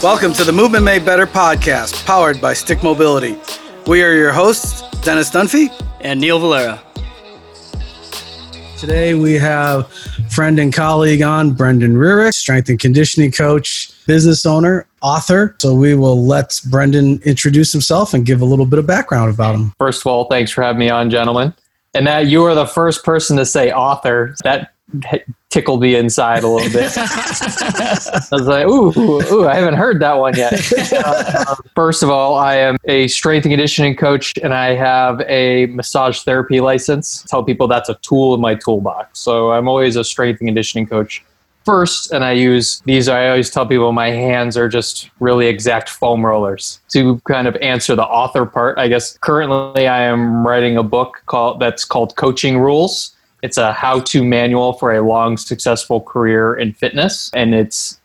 Welcome to the Movement Made Better podcast, powered by Stick Mobility. We are your hosts, Dennis Dunphy and Neil Valera. Today we have friend and colleague on, Brendon Rearick, strength and conditioning coach, business owner, author. So we will let Brendon introduce himself and give a little bit of background about him. First of all, thanks for having me on, gentlemen. And that you are the first person to say author. That tickled me inside a little bit. I was like, ooh, ooh, I haven't heard that one yet. Uh, first of all, I am a strength and conditioning coach and I have a massage therapy license. I tell people that's a tool in my toolbox. So I'm always a strength and conditioning coach first and I use these. I always tell people my hands are just really exact foam rollers to kind of answer the author part. I guess currently I am writing a book called that's called Coaching Rules it's a how to manual for a long, successful career in fitness. And it's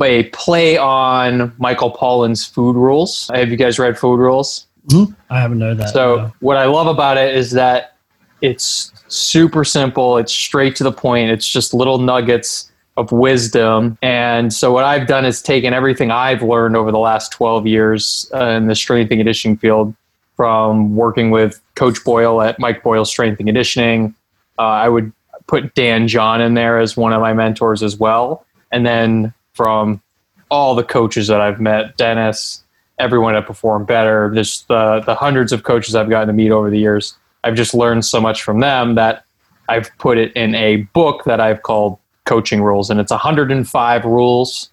a play on Michael Pollan's Food Rules. Have you guys read Food Rules? Mm-hmm. I haven't known that. So, no. what I love about it is that it's super simple, it's straight to the point, it's just little nuggets of wisdom. And so, what I've done is taken everything I've learned over the last 12 years uh, in the strength and conditioning field from working with Coach Boyle at Mike Boyle Strength and Conditioning uh, I would put Dan John in there as one of my mentors as well. And then from all the coaches that I've met, Dennis, everyone at Perform Better, just the, the hundreds of coaches I've gotten to meet over the years, I've just learned so much from them that I've put it in a book that I've called Coaching Rules. And it's 105 rules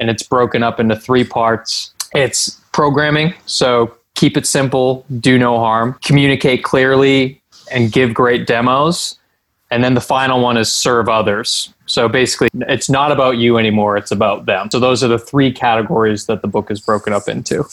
and it's broken up into three parts. It's programming, so keep it simple, do no harm, communicate clearly, and give great demos. And then the final one is serve others. So basically, it's not about you anymore, it's about them. So those are the three categories that the book is broken up into.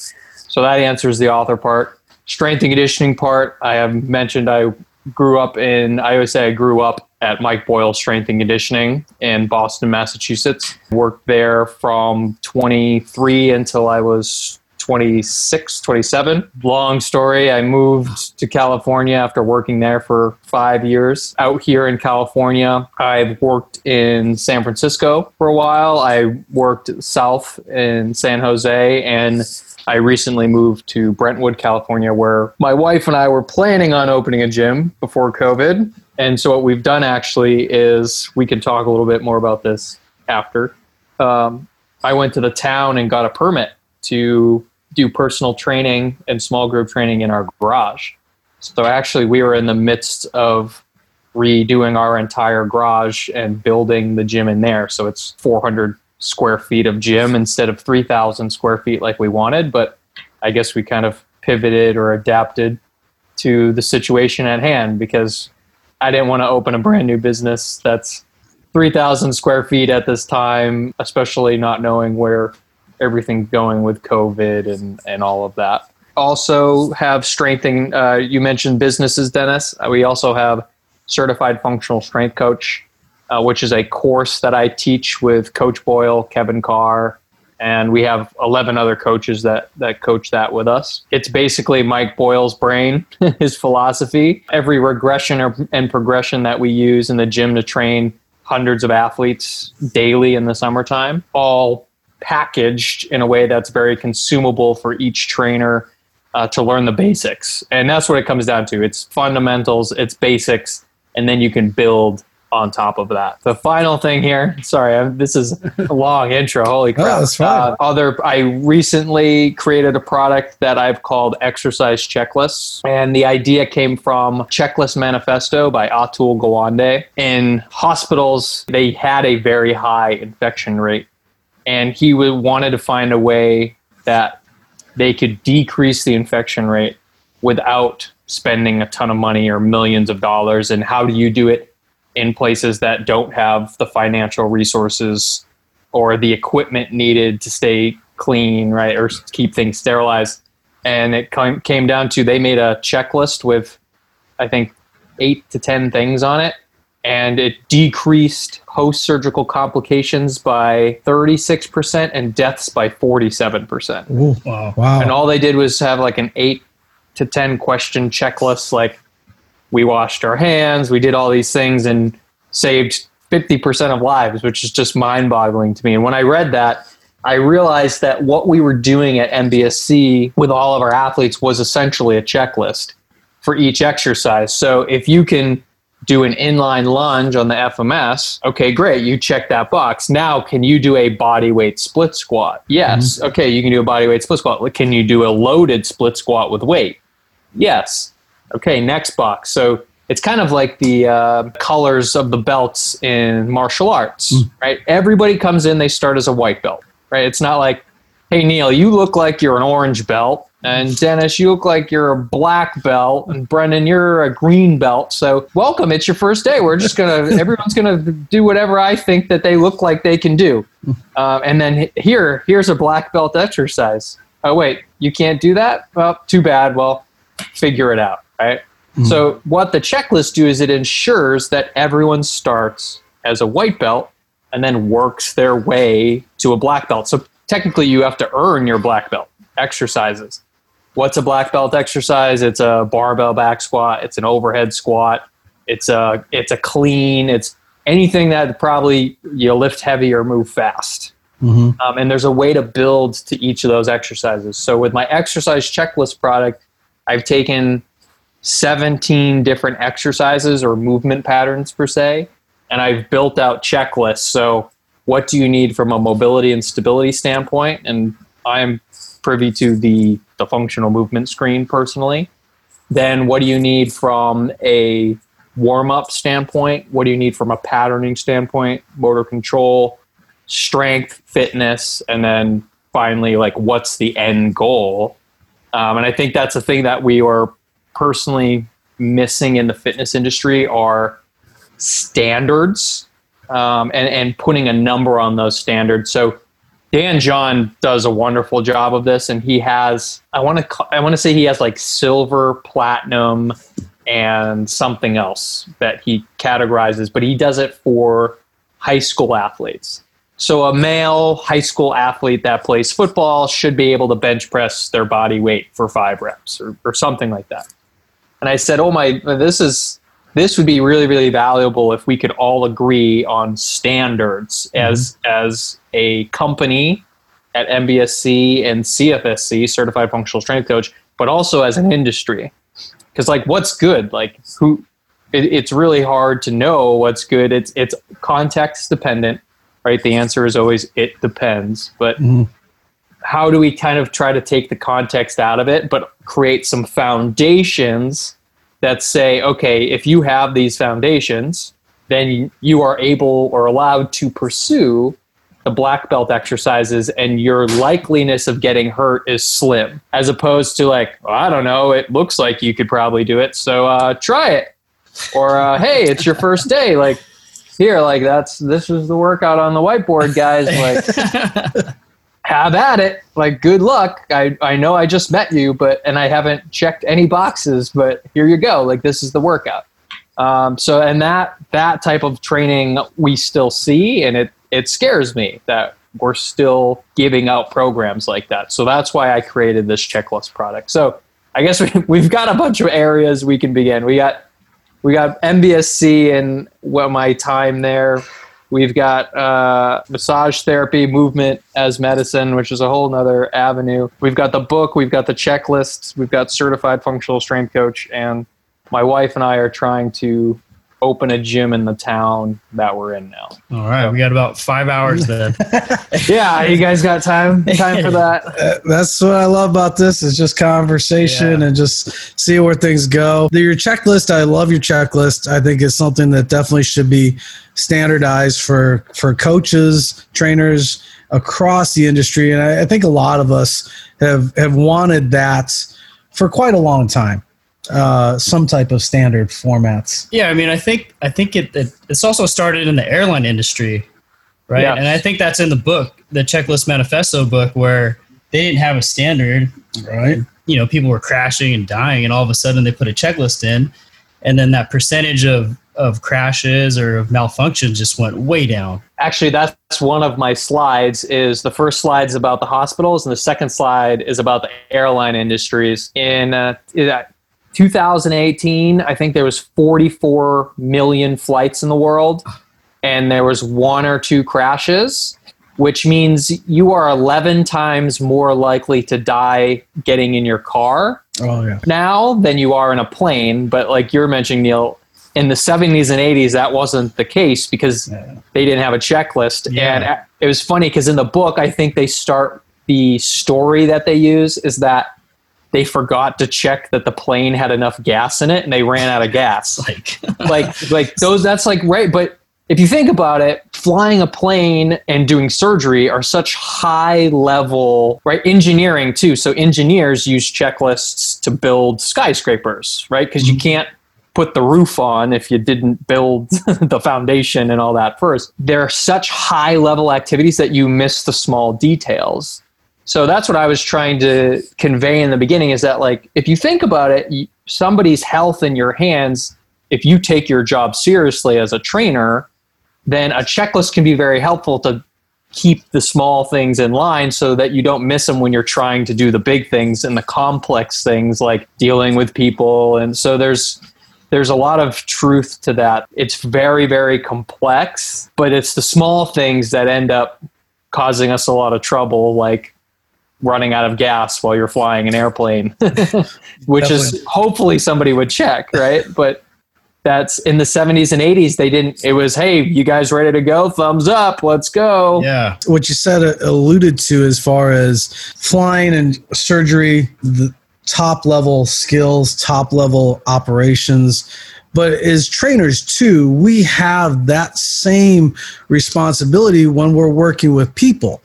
So that answers the author part. Strength and conditioning part, I have mentioned I grew up in, I always say I grew up at Mike Boyle Strength and Conditioning in Boston, Massachusetts. Worked there from 23 until I was 26, 27. Long story. I moved to California after working there for five years. Out here in California, I've worked in San Francisco for a while. I worked south in San Jose and I recently moved to Brentwood, California, where my wife and I were planning on opening a gym before COVID. And so, what we've done actually is we can talk a little bit more about this after. Um, I went to the town and got a permit to do personal training and small group training in our garage. So actually, we were in the midst of redoing our entire garage and building the gym in there. So it's 400 square feet of gym instead of 3,000 square feet like we wanted. But I guess we kind of pivoted or adapted to the situation at hand because I didn't want to open a brand new business that's 3,000 square feet at this time, especially not knowing where everything going with COVID and, and all of that. Also, have strengthening, uh, you mentioned businesses, Dennis. Uh, we also have Certified Functional Strength Coach, uh, which is a course that I teach with Coach Boyle, Kevin Carr, and we have 11 other coaches that, that coach that with us. It's basically Mike Boyle's brain, his philosophy. Every regression or, and progression that we use in the gym to train hundreds of athletes daily in the summertime, all packaged in a way that's very consumable for each trainer uh, to learn the basics. And that's what it comes down to. It's fundamentals, it's basics, and then you can build on top of that. The final thing here, sorry, I'm, this is a long intro. Holy crap! Oh. Uh, other, I recently created a product that I've called Exercise Checklists, and the idea came from Checklist Manifesto by Atul Gawande. In hospitals, they had a very high infection rate and he wanted to find a way that they could decrease the infection rate without spending a ton of money or millions of dollars. And how do you do it in places that don't have the financial resources or the equipment needed to stay clean, right, or keep things sterilized? And it came down to they made a checklist with, I think, eight to 10 things on it and it decreased post surgical complications by 36% and deaths by 47%. Ooh, wow. wow. And all they did was have like an 8 to 10 question checklist like we washed our hands, we did all these things and saved 50% of lives, which is just mind boggling to me. And when I read that, I realized that what we were doing at MBSC with all of our athletes was essentially a checklist for each exercise. So if you can do an inline lunge on the FMS, okay, great, you check that box. Now, can you do a body weight split squat? Yes. Mm-hmm. Okay, you can do a body weight split squat. Can you do a loaded split squat with weight? Yes. Okay, next box. So it's kind of like the uh, colors of the belts in martial arts, mm. right? Everybody comes in, they start as a white belt right? It's not like, hey, Neil, you look like you're an orange belt. And Dennis, you look like you're a black belt. And Brendon, you're a green belt. So welcome. It's your first day. We're just going to, everyone's going to do whatever I think that they look like they can do. Um, and then here, here's a black belt exercise. Oh, wait, you can't do that? Well, too bad. Well, figure it out, right? Mm-hmm. So what the checklist do is it ensures that everyone starts as a white belt and then works their way to a black belt. So technically, you have to earn your black belt exercises. What's a black belt exercise? It's a barbell back squat. It's an overhead squat. It's a it's a clean. It's anything that probably you lift heavy or move fast. Mm-hmm. Um, and there's a way to build to each of those exercises. So with my exercise checklist product, I've taken 17 different exercises or movement patterns per se, and I've built out checklists. So, what do you need from a mobility and stability standpoint? And I'm privy to the, the functional movement screen personally. Then, what do you need from a warm up standpoint? What do you need from a patterning standpoint? Motor control, strength, fitness, and then finally, like, what's the end goal? Um, and I think that's a thing that we are personally missing in the fitness industry are standards um, and, and putting a number on those standards. So Dan John does a wonderful job of this, and he has I want to I want to say he has like silver, platinum, and something else that he categorizes, but he does it for high school athletes. So a male high school athlete that plays football should be able to bench press their body weight for five reps or, or something like that. And I said, "Oh my, this is this would be really really valuable if we could all agree on standards mm-hmm. as as a company at MBSC and CFSC certified functional strength coach but also as an industry. Because like what's good? Like who it, it's really hard to know what's good. It's it's context dependent right? The answer is always it depends. But mm. how do we kind of try to take the context out of it but create some foundations that say, okay, if you have these foundations, then you are able or allowed to pursue the black belt exercises and your likeliness of getting hurt is slim as opposed to like well, i don't know it looks like you could probably do it so uh, try it. Or uh, hey it's your first day like here like that's this is the workout on the whiteboard guys like have at it. Like, good luck. I, I know I just met you, but, and I haven't checked any boxes, but here you go. Like, this is the workout. Um, so, and that, that type of training we still see, and it, it scares me that we're still giving out programs like that. So that's why I created this checklist product. So I guess we, we've got a bunch of areas we can begin. We got, we got MBSC and well, my time there We've got uh, massage therapy, movement as medicine, which is a whole nother avenue. We've got the book, we've got the checklists, we've got certified functional strength coach, and my wife and I are trying to open a gym in the town that we're in now. All right, we got about five hours then. yeah, you guys got time time for that? Uh, that's what I love about this is just conversation yeah. and just see where things go. Your checklist, I love your checklist. I think it's something that definitely should be standardized for for coaches, trainers across the industry, and I, I think a lot of us have have wanted that for quite a long time uh, some type of standard formats. Yeah, I mean, I think I think it, it it's also started in the airline industry, right? Yeah. And I think that's in the book, the checklist manifesto book, where they didn't have a standard, right? You know, people were crashing and dying, and all of a sudden they put a checklist in, and then that percentage of of crashes or of malfunctions just went way down. Actually, that's one of my slides. Is the first slide is about the hospitals, and the second slide is about the airline industries. In uh, 2018, I think there was 44 million flights in the world, and there was one or two crashes. which means you are 11 times more likely to die getting in your car oh, yeah. now than you are in a plane. But like you're mentioning, Neil, in the 70s and 80s, that wasn't the case because yeah. they didn't have a checklist. Yeah. And it was funny because in the book, I think they start the story that they use is that they forgot to check that the plane had enough gas in it and they ran out of gas. like, like, like those, that's like, right. But if you think about it, flying a plane and doing surgery are such high level, right? Engineering too. So engineers use checklists to build skyscrapers, right? Because you mm-hmm. can't put the roof on if you didn't build the foundation and all that first. There are such high level activities that you miss the small details. So that's what I was trying to convey in the beginning is that like if you think about it, somebody's health in your hands, if you take your job seriously as a trainer, then a checklist can be very helpful to keep the small things in line so that you don't miss them when you're trying to do the big things and the complex things like dealing with people. And so there's there's a lot of truth to that. It's very very complex but it's the small things that end up causing us a lot of trouble like running out of gas while you're flying an airplane which Definitely. is hopefully somebody would check right? But that's in the 70s and 80s they didn't it was hey you guys ready to go? Thumbs up let's go. Yeah. What you said uh, alluded to as far as flying and surgery the top level skills top level operations. But as trainers too we have that same responsibility when we're working with people.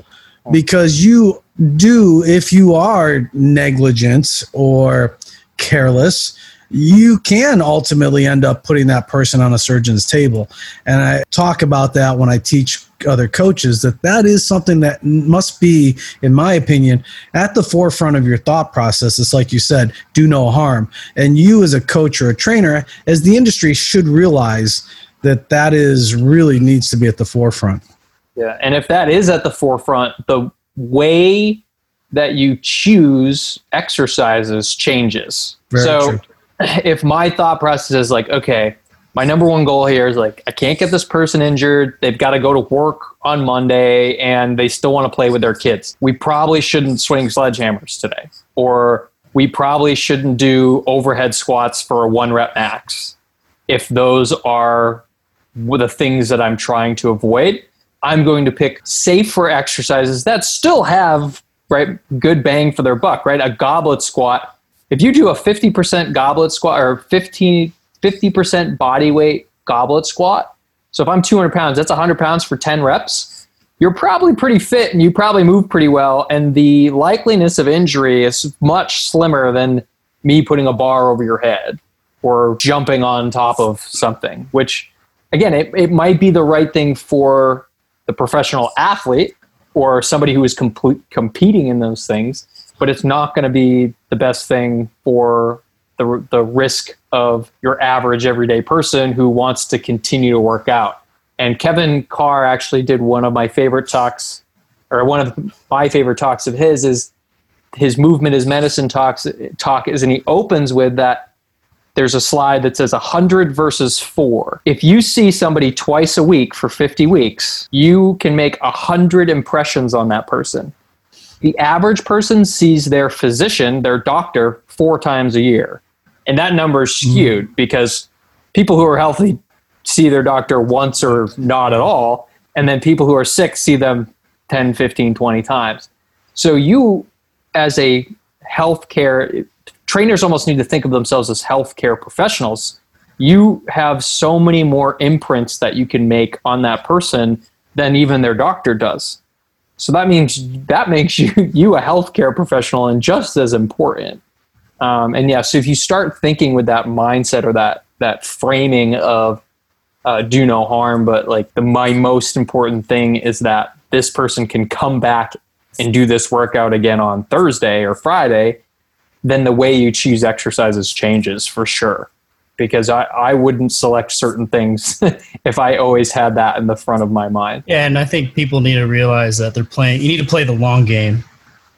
Because you do if you are negligent or careless you can ultimately end up putting that person on a surgeon's table. And I talk about that when I teach other coaches that that is something that must be in my opinion at the forefront of your thought process. It's like you said do no harm. And you as a coach or a trainer as the industry should realize that that is really needs to be at the forefront. Yeah and if that is at the forefront the way that you choose exercises changes Very so true if my thought process is like, okay, my number one goal here is like, I can't get this person injured. They've got to go to work on Monday and they still want to play with their kids. We probably shouldn't swing sledgehammers today. Or we probably shouldn't do overhead squats for a one rep max. If those are the things that I'm trying to avoid, I'm going to pick safer exercises that still have right good bang for their buck, right? A goblet squat if you do a 50% goblet squat or 15, 50% body weight goblet squat, so if I'm 200 pounds, that's 100 pounds for 10 reps. You're probably pretty fit and you probably move pretty well. And the likeliness of injury is much slimmer than me putting a bar over your head or jumping on top of something, which, again, it, it might be the right thing for the professional athlete or somebody who is complete, competing in those things but it's not going to be the best thing for the, the risk of your average everyday person who wants to continue to work out. And Kevin Carr actually did one of my favorite talks, or one of my favorite talks of his is his movement is medicine talks talk is, and he opens with that. There's a slide that says 100 versus 4. If you see somebody twice a week for 50 weeks, you can make 100 impressions on that person the average person sees their physician, their doctor, four times a year. And that number is hmm. skewed mm. because people who are healthy see their doctor once or not at all. And then people who are sick see them 10, 15, 20 times. So you, as a healthcare, trainers almost need to think of themselves as healthcare professionals. You have so many more imprints that you can make on that person than even their doctor does. So that means that makes you you a healthcare professional and just as important. Um, and yeah, so if you start thinking with that mindset or that that framing of uh, do no harm, but like the my most important thing is that this person can come back and do this workout again on Thursday or Friday, then the way you choose exercises changes for sure because I, I wouldn't select certain things if I always had that in the front of my mind. Yeah, and I think people need to realize that they're playing, you need to play the long game.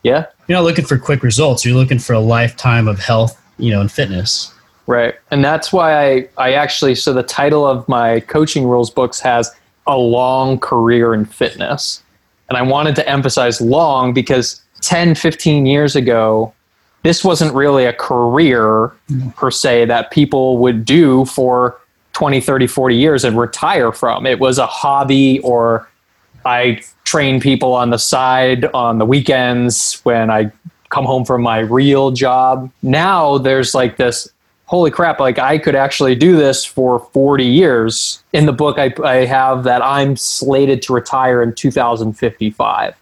Yeah. You're not looking for quick results, you're looking for a lifetime of health, you know, and fitness. Right. And that's why I, I actually, so the title of my coaching rules books has a long career in fitness. And I wanted to emphasize long because 10, 15 years ago, this wasn't really a career per se that people would do for 20, 30, 40 years and retire from. It was a hobby or I train people on the side on the weekends when I come home from my real job. Now there's like this holy crap, like I could actually do this for 40 years. In the book, I, I have that I'm slated to retire in 2055,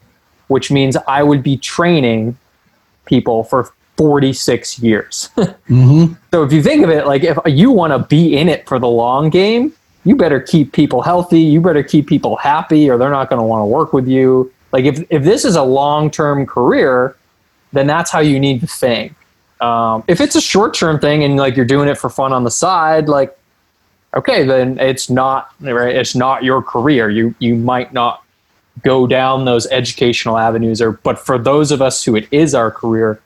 which means I would be training people for 46 years. mm-hmm. So if you think of it, like if you want to be in it for the long game, you better keep people healthy. You better keep people happy, or they're not going to want to work with you. Like if if this is a long term career, then that's how you need to think. Um, if it's a short term thing and like you're doing it for fun on the side, like okay, then it's not right. It's not your career. You you might not go down those educational avenues, or but for those of us who it is our career,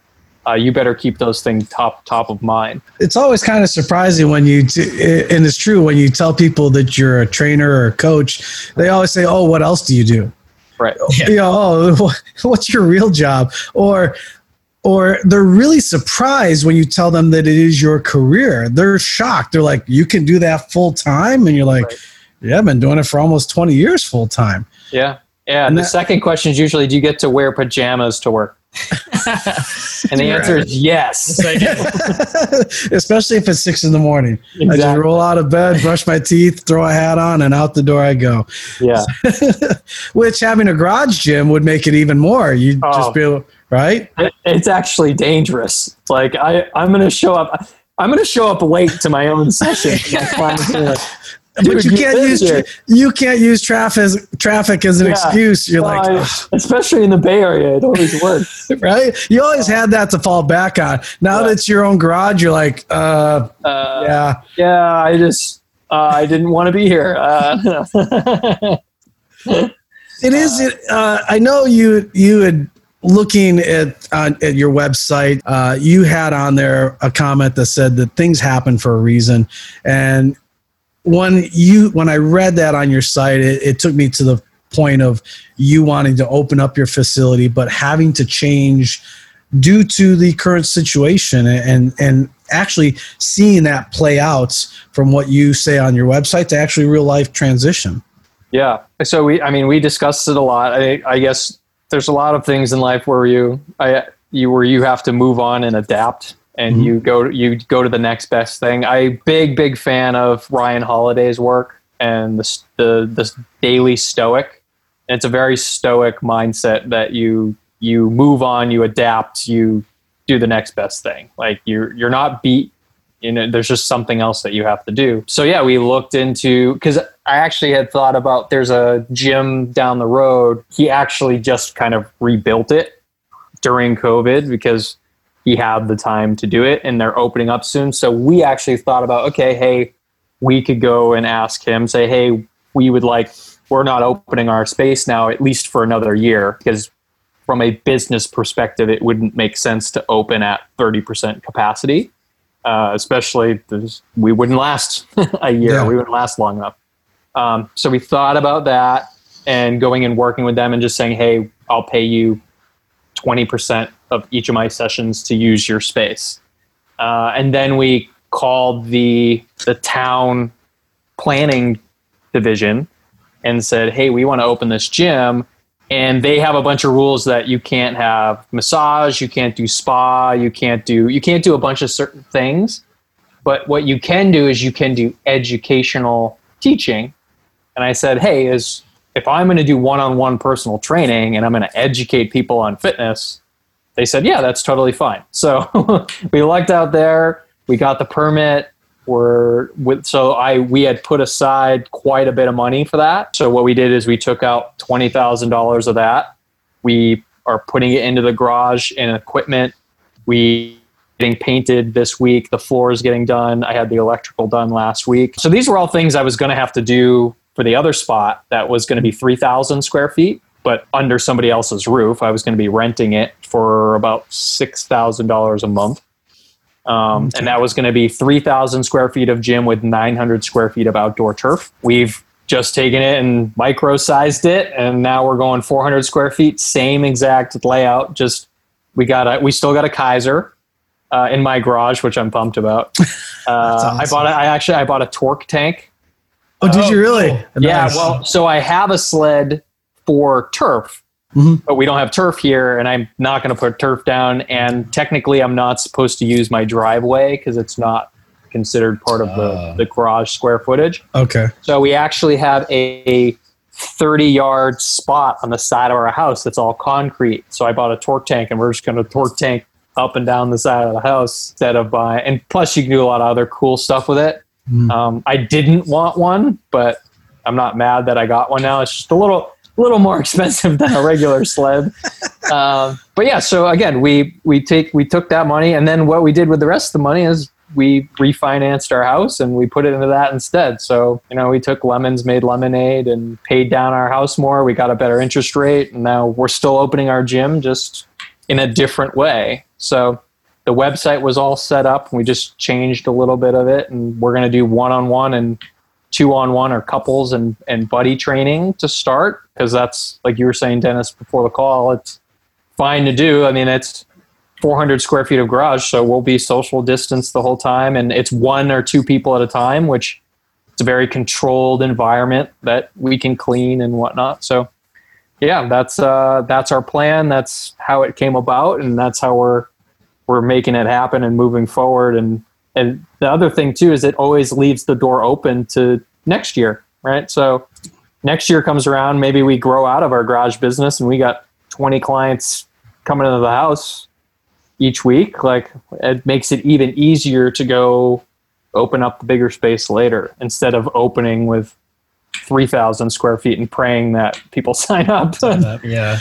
uh, you better keep those things top top of mind. It's always kind of surprising when you, t- and it's true when you tell people that you're a trainer or a coach. They always say, "Oh, what else do you do?" Right. Yeah. You know, oh, what's your real job? Or or they're really surprised when you tell them that it is your career. They're shocked. They're like, "You can do that full time," and you're like, right. "Yeah, I've been doing it for almost 20 years full time." Yeah, yeah. And, and the that, second question is usually, do you get to wear pajamas to work? And the answer is yes. Especially if it's six in the morning. Exactly. I just roll out of bed, brush my teeth, throw a hat on, and out the door I go. Yeah. Which having a garage gym would make it even more. You'd oh, just be able, right? It, it's actually dangerous. Like I, I'm going to show up. I'm going to show up late to my own session but you can't use tra- you can't use traffic as, traffic as an yeah. excuse. You're like, Ugh. especially in the Bay Area, it always works, right? You always had that to fall back on. Now yeah. that it's your own garage, you're like, uh, uh yeah, yeah. I just uh, I didn't want to be here. Uh, it is. It, uh, I know you you had looking at at your website, uh, you had on there a comment that said that things happen for a reason, and when you when I read that on your site, it, it took me to the point of you wanting to open up your facility, but having to change due to the current situation and and actually seeing that play out from what you say on your website to actually real life transition. Yeah. So we, I mean, we discussed it a lot. I, I guess there's a lot of things in life where you, I, you, where you have to move on and adapt and mm-hmm. you go you go to the next best thing. I big big fan of Ryan Holiday's work and the the, the daily stoic. And it's a very stoic mindset that you you move on, you adapt, you do the next best thing. Like you're you're not beat. You know, there's just something else that you have to do. So yeah, we looked into because I actually had thought about there's a gym down the road. He actually just kind of rebuilt it during COVID because he had the time to do it and they're opening up soon. So we actually thought about, okay, hey, we could go and ask him, say, hey, we would like, we're not opening our space now, at least for another year, because from a business perspective, it wouldn't make sense to open at 30% capacity, uh, especially we wouldn't last a year. Yeah. We wouldn't last long enough. Um, so we thought about that and going and working with them and just saying, hey, I'll pay you 20% of each of my sessions to use your space. Uh, and then we called the the town planning division and said, "Hey, we want to open this gym." And they have a bunch of rules that you can't have massage, you can't do spa, you can't do you can't do a bunch of certain things. But what you can do is you can do educational teaching. And I said, "Hey, is if I'm going to do one-on-one personal training and I'm going to educate people on fitness, they said, yeah, that's totally fine. So we lucked out there. We got the permit. We're with, so I we had put aside quite a bit of money for that. So what we did is we took out twenty thousand dollars of that. We are putting it into the garage and equipment. We getting painted this week. The floor is getting done. I had the electrical done last week. So these were all things I was going to have to do for the other spot that was going to be 3,000 square feet but under somebody else's roof. I was going to be renting it for about six thousand dollars a month, um, okay. and that was going to be three thousand square feet of gym with nine hundred square feet of outdoor turf. We've just taken it and micro sized it, and now we're going 400 square feet, same exact layout. Just we got a, we still got a Keiser uh, in my garage, which I'm pumped about. Uh, awesome. I bought, a, I actually, I bought a torque tank. Oh, did Oh, you really? cool. Yeah, Nice. well, so I have a sled for turf, Mhm. but we don't have turf here, and I'm not going to put turf down. And technically, I'm not supposed to use my driveway because it's not considered part of Ah. the, the garage square footage. okay. So we actually have a 30 yard spot on the side of our house that's all concrete. So I bought a torque tank, and we're just going to torque tank up and down the side of the house instead of buying. And plus, you can do a lot of other cool stuff with it. Mm. Um, I didn't want one, but I'm not mad that I got one now. It's just a little, little more expensive than a regular sled. Um, but yeah, so again, we we take we took that money, and then what we did with the rest of the money is we refinanced our house and we put it into that instead. So you know, we took lemons, made lemonade, and paid down our house more. We got a better interest rate, and now we're still opening our gym just in a different way. So the website was all set up. We just changed a little bit of it, and we're going to do one on one and two on one or couples and, and buddy training to start because that's like you were saying, Dennis, before the call. It's fine to do. I mean, it's 400 square feet of garage, so we'll be social distance the whole time, and it's one or two people at a time, which it's a very controlled environment that we can clean and whatnot. So yeah, that's uh, that's our plan. That's how it came about, and that's how we're we're making it happen and moving forward. And and the other thing too is it always leaves the door open to next year, right? So next year comes around, maybe we grow out of our garage business and we got 20 clients coming into the house each week. Like it makes it even easier to go open up the bigger space later instead of opening with 3,000 square feet and praying that people sign up. yeah.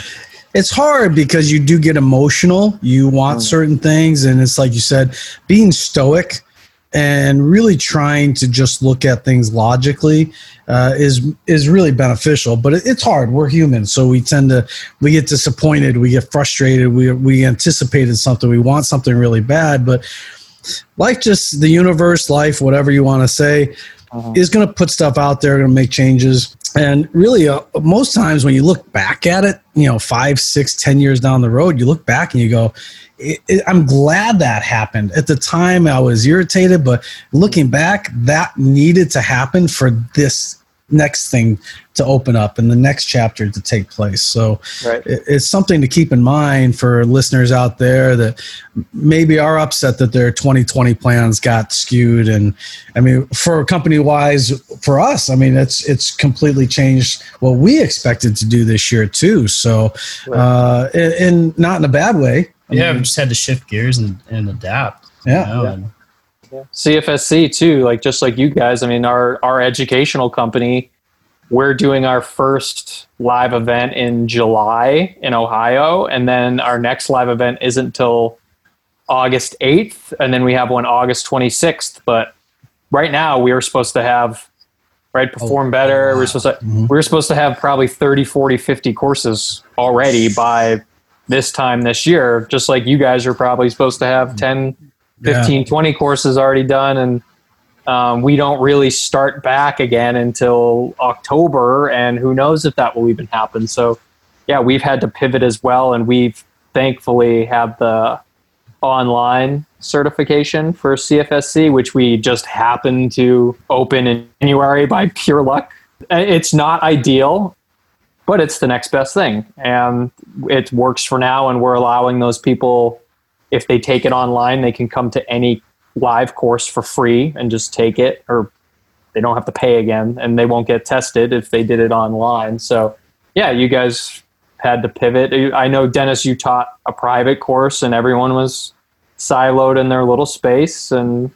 It's hard because you do get emotional. You want Mm. certain things, and it's like you said, being stoic and really trying to just look at things logically uh, is is really beneficial. But it, it's hard. We're human, so we tend to we get disappointed, we get frustrated, we we anticipated something, we want something really bad, but life just the universe, life, whatever you want to say, Uh-huh. is going to put stuff out there, going to make changes. And really, uh, most times when you look back at it, you know, five, six, ten years down the road, you look back and you go, I'm glad that happened. At the time, I was irritated, but looking back, that needed to happen for this next thing to open up and the next chapter to take place. So right. it- it's something to keep in mind for listeners out there that maybe are upset that their 2020 plans got skewed and i mean for company wise for us i mean it's it's completely changed what we expected to do this year too so uh and, and not in a bad way I Yeah, we just had to shift gears and, and adapt. you yeah know, Yeah. and- CFSC too, like just like you guys. I mean, our our educational company, we're doing our first live event in July in Ohio, and then our next live event isn't till August eighth, and then we have one August twenty sixth. But right now, we were supposed to have right perform better. wow. We're supposed to Mhm. we're supposed to have probably 30, 40, 50 courses already by this time this year. Just like you guys are probably supposed to have 10, Yeah. 20 courses already done. And um, we don't really start back again until October. And who knows if that will even happen. So, yeah, we've had to pivot as well. And we've thankfully have the online certification for CFSC, which we just happened to open in January by pure luck. Uh, It's not ideal, but it's the next best thing. And it works for now. And we're allowing those people, if they take it online, they can come to any live course for free and just take it, or they don't have to pay again and they won't get tested if they did it online. So, yeah, you guys had to pivot. I know, Dennis, you taught a private course and everyone was siloed in their little space. And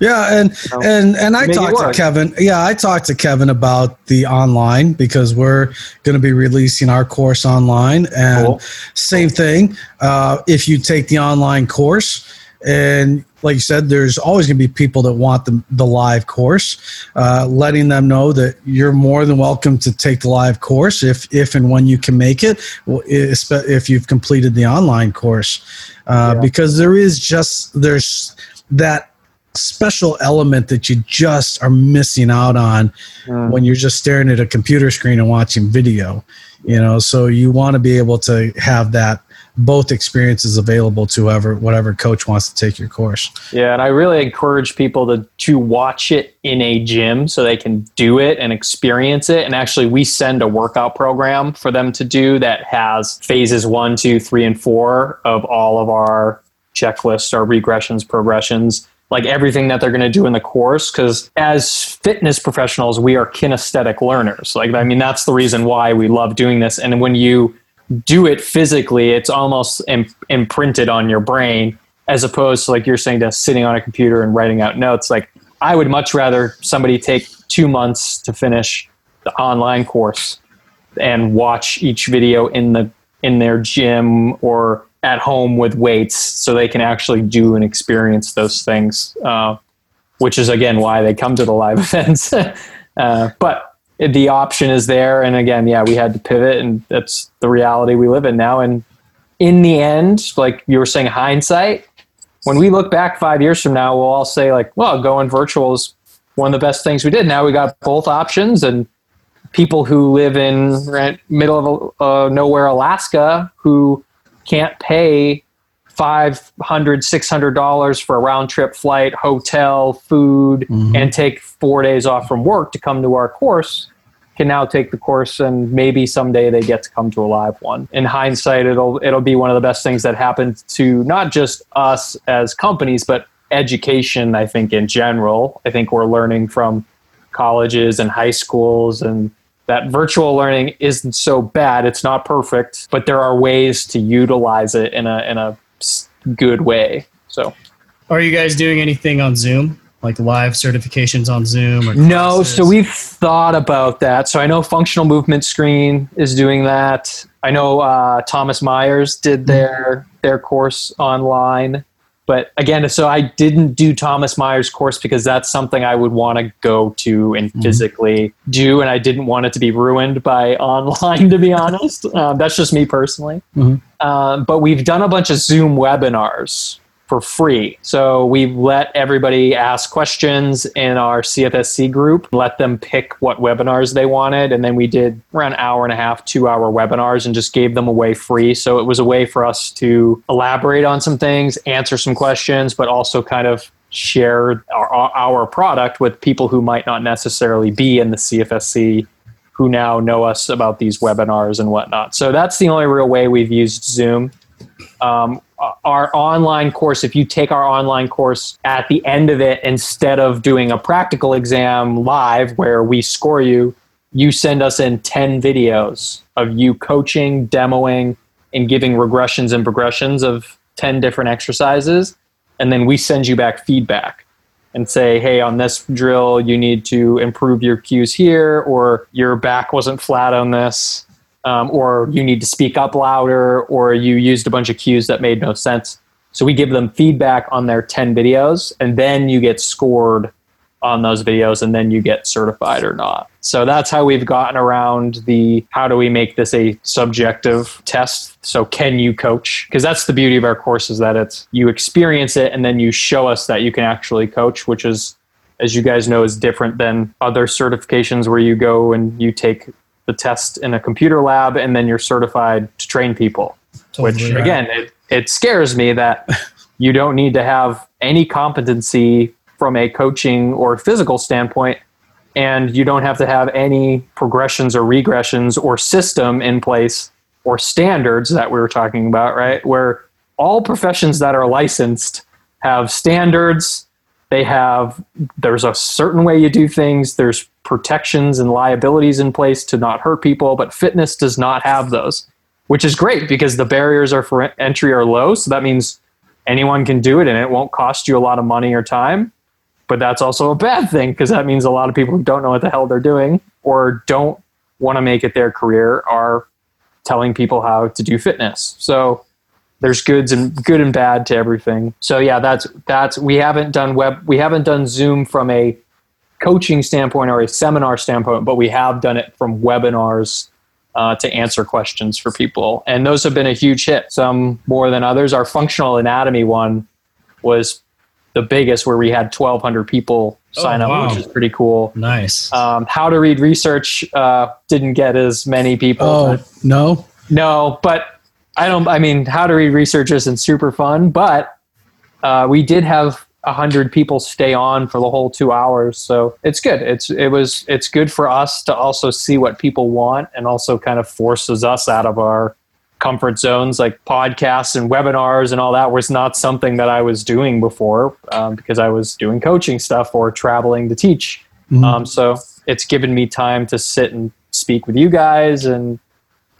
Yeah, and know, and and I talked to. Kevin. Yeah, I talked to Kevin about the online because we're going to be releasing our course online, and Cool. same thing. Uh, if you take the online course, and like you said, there's always going to be people that want the the live course. Uh, letting them know that you're more than welcome to take the live course if if and when you can make it. If you've completed the online course, uh, Yeah. because there is just there's that special element that you just are missing out on mm. when you're just staring at a computer screen and watching video you know? So you want to be able to have that both experiences available to whoever whatever coach wants to take your course. Yeah and i really encourage people to to watch it in a gym so they can do it and experience it. And actually we send a workout program for them to do that has phases one two three and four of all of our checklists our regressions progressions like everything that they're going to do in the course because as fitness professionals we are kinesthetic learners. Like i mean that's the reason why we love doing this. And when you do it physically it's almost Im- imprinted on your brain as opposed to like you're saying to sitting on a computer and writing out notes. Like i would much rather somebody take two months to finish the online course and watch each video in the in their gym or at home with weights so they can actually do and experience those things, uh, which is again why they come to the live events. uh, but the option is there. And again, yeah, we had to pivot, and that's the reality we live in now. And in the end, like you were saying, hindsight, when we look back five years from now, we'll all say, like, well, going virtual is one of the best things we did. Now we got both options, and people who live in right, middle of uh, nowhere, Alaska, who can't pay 500 600 dollars for a round trip flight hotel food mm-hmm. and take four days off from work to come to our course can now take the course and maybe someday they get to come to a live one in hindsight it'll it'll be one of the best things that happened to not just us as companies but education i think in general i think we're learning from colleges and high schools and that virtual learning isn't so bad. It's not perfect, but there are ways to utilize it in a in a good way. So, are you guys doing anything on Zoom? Like live certifications on Zoom? Or no, so we've thought about that. So I know Functional Movement Screen is doing that. I know uh, Thomas Myers did their their course online. But again, so I didn't do Thomas Myers' course because that's something I would want to go to and mm-hmm. physically do, and I didn't want it to be ruined by online. To be honest, um, that's just me personally. Mm-hmm. Um, but we've done a bunch of Zoom webinars for free. So we let everybody ask questions in our CFSC group, let them pick what webinars they wanted. And then we did around an hour and a half, two hour webinars and just gave them away free. So it was a way for us to elaborate on some things, answer some questions, but also kind of share our, our product with people who might not necessarily be in the CFSC who now know us about these webinars and whatnot. So that's the only real way we've used Zoom. Um, our online course, if you take our online course at the end of it, instead of doing a practical exam live where we score you, you send us in 10 videos of you coaching, demoing, and giving regressions and progressions of 10 different exercises. And then we send you back feedback and say, hey, on this drill, you need to improve your cues here, or your back wasn't flat on this um, or you need to speak up louder, or you used a bunch of cues that made no sense. So we give them feedback on their 10 videos, and then you get scored on those videos, and then you get certified or not. So that's how we've gotten around the how do we make this a subjective test? So can you coach? Because that's the beauty of our course is that it's you experience it and then you show us that you can actually coach, which is as you guys know is different than other certifications where you go and you take the test in a computer lab and then you're certified to train people. Totally which right. again, it, it scares me that you don't need to have any competency from a coaching or physical standpoint and you don't have to have any progressions or regressions or system in place or standards that we were talking about, right? Where all professions that are licensed have standards, they have there's a certain way you do things, there's protections and liabilities in place to not hurt people, but fitness does not have those, which is great because the barriers are for entry are low. So that means anyone can do it and it won't cost you a lot of money or time. But that's also a bad thing because that means a lot of people who don't know what the hell they're doing or don't want to make it their career are telling people how to do fitness. So there's goods and good and bad to everything. So yeah, that's that's we haven't done web we haven't done Zoom from a coaching standpoint or a seminar standpoint, but we have done it from webinars uh, to answer questions for people. And those have been a huge hit, some more than others. Our functional anatomy one was the biggest where we had 1,200 people sign Oh, up, wow. which is pretty cool. Nice. Um, how to read research uh, didn't get as many people. Oh no, no, but I don't. I mean, how to read research isn't super fun, but uh, we did have a hundred people stay on for the whole two hours, so it's good. It's it was it's good for us to also see what people want, and also kind of forces us out of our comfort zones, like podcasts and webinars and all that was not something that I was doing before um, because I was doing coaching stuff or traveling to teach. Mhm. Um, so it's given me time to sit and speak with you guys and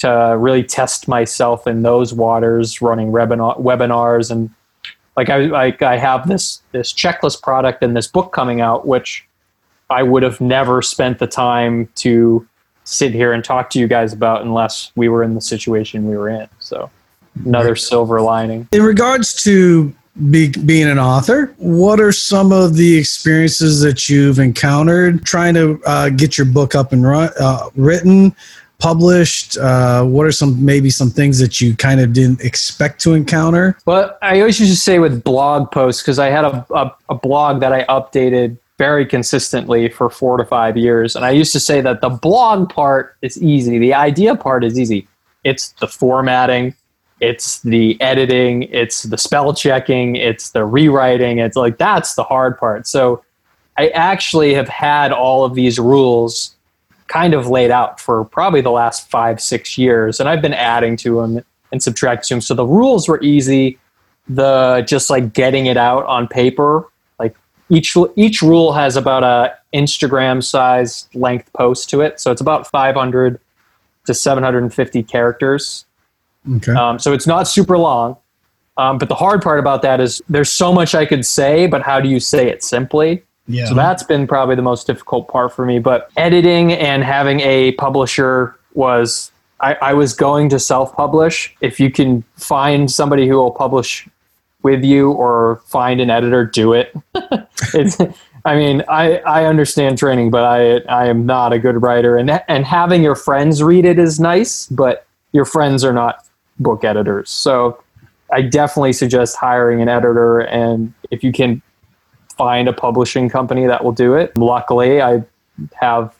to really test myself in those waters, running webinar, webinars and like I like I have this this checklist product and this book coming out, which I would have never spent the time to sit here and talk to you guys about unless we were in the situation we were in. So another silver lining. in regards to be, being an author, what are some of the experiences that you've encountered trying to uh, get your book up and run, uh, written, published? Uh, what are some maybe some things that you kind of didn't expect to encounter? Well, I always used to say with blog posts because I had a, a, a blog that I updated very consistently for four to five years. And I used to say that the blog part is easy, the idea part is easy. It's the formatting, it's the editing, it's the spell checking, it's the rewriting. It's like that's the hard part. So I actually have had all of these rules kind of laid out for probably the last five, six years. And I've been adding to them and subtracting to them. So the rules were easy. The just like getting it out on paper, like each each rule has about a Instagram size length post to it. So it's about 500 to 750 characters. Okay. Um, so it's not super long. Um, but the hard part about that is there's so much I could say, but how do you say it simply? Yeah. So that's been probably the most difficult part for me. But editing and having a publisher was, I, I was going to self publish. If you can find somebody who will publish with you or find an editor, do it. it's, I mean, I, I understand training, but I, I am not a good writer. And, and having your friends read it is nice, but your friends are not book editors. So I definitely suggest hiring an editor. And if you can find a publishing company that will do it. Luckily, I have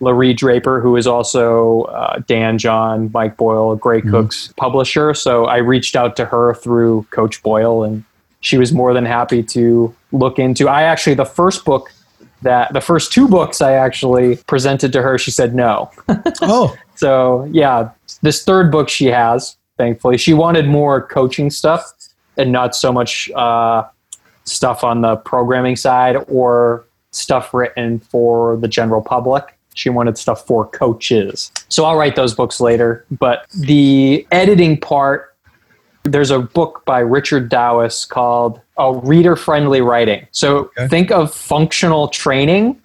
Laree Draper, who is also uh, Dan John, Mike Boyle, Gray Cook's publisher. So I reached out to her through Coach Boyle, and she was more than happy to look into. I actually, the first book that the first two books I actually presented to her, she said no. oh, So yeah, this third book she has, thankfully, she wanted more coaching stuff and not so much uh, stuff on the programming side or stuff written for the general public. She wanted stuff for coaches. So I'll write those books later. But the editing part, there's a book by Richard Dowis called uh, oh, Reader Friendly Writing. So Okay. think of functional training.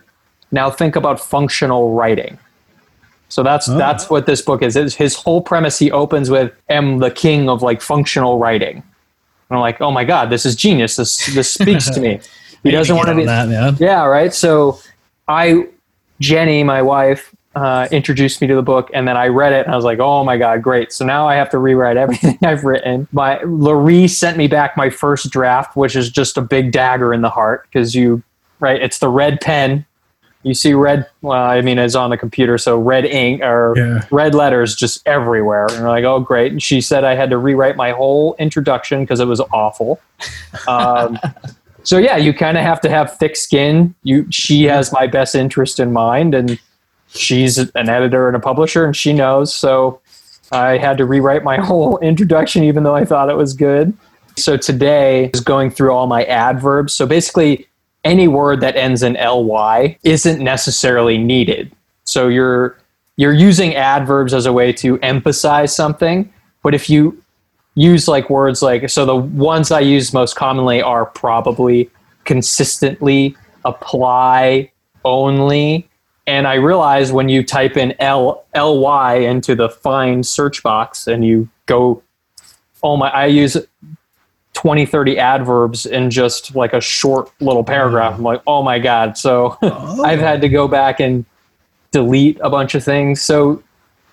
Now think about functional writing. So that's Oh. that's what this book is. His, his whole premise he opens with am the king of like functional writing. And I'm like, oh my god, this is genius. This this speaks to me. He doesn't want to be that, man. yeah, right. So I, Jenny, my wife, uh, introduced me to the book, and then I read it, and I was like, "Oh my god, great!" So now I have to rewrite everything I've written. My Laree sent me back my first draft, which is just a big dagger in the heart because you, right? It's the red pen. You see red. Well, I mean, it's on the computer, so red ink or Yeah. red letters just everywhere. And we're like, "Oh, great!" And she said I had to rewrite my whole introduction because it was awful. Um, so yeah, you kind of have to have thick skin. You, she has my best interest in mind, and she's an editor and a publisher, and she knows. So I had to rewrite my whole introduction, even though I thought it was good. So today is going through all my adverbs. So basically, any word that ends in ly isn't necessarily needed. So you're you're using adverbs as a way to emphasize something, but if you use like words like so the ones I use most commonly are probably consistently apply only and I realize when you type in L L Y into the find search box and you go oh my I use 20 30 adverbs in just like a short little paragraph I'm like oh my god so Oh. I've had to go back and delete a bunch of things. So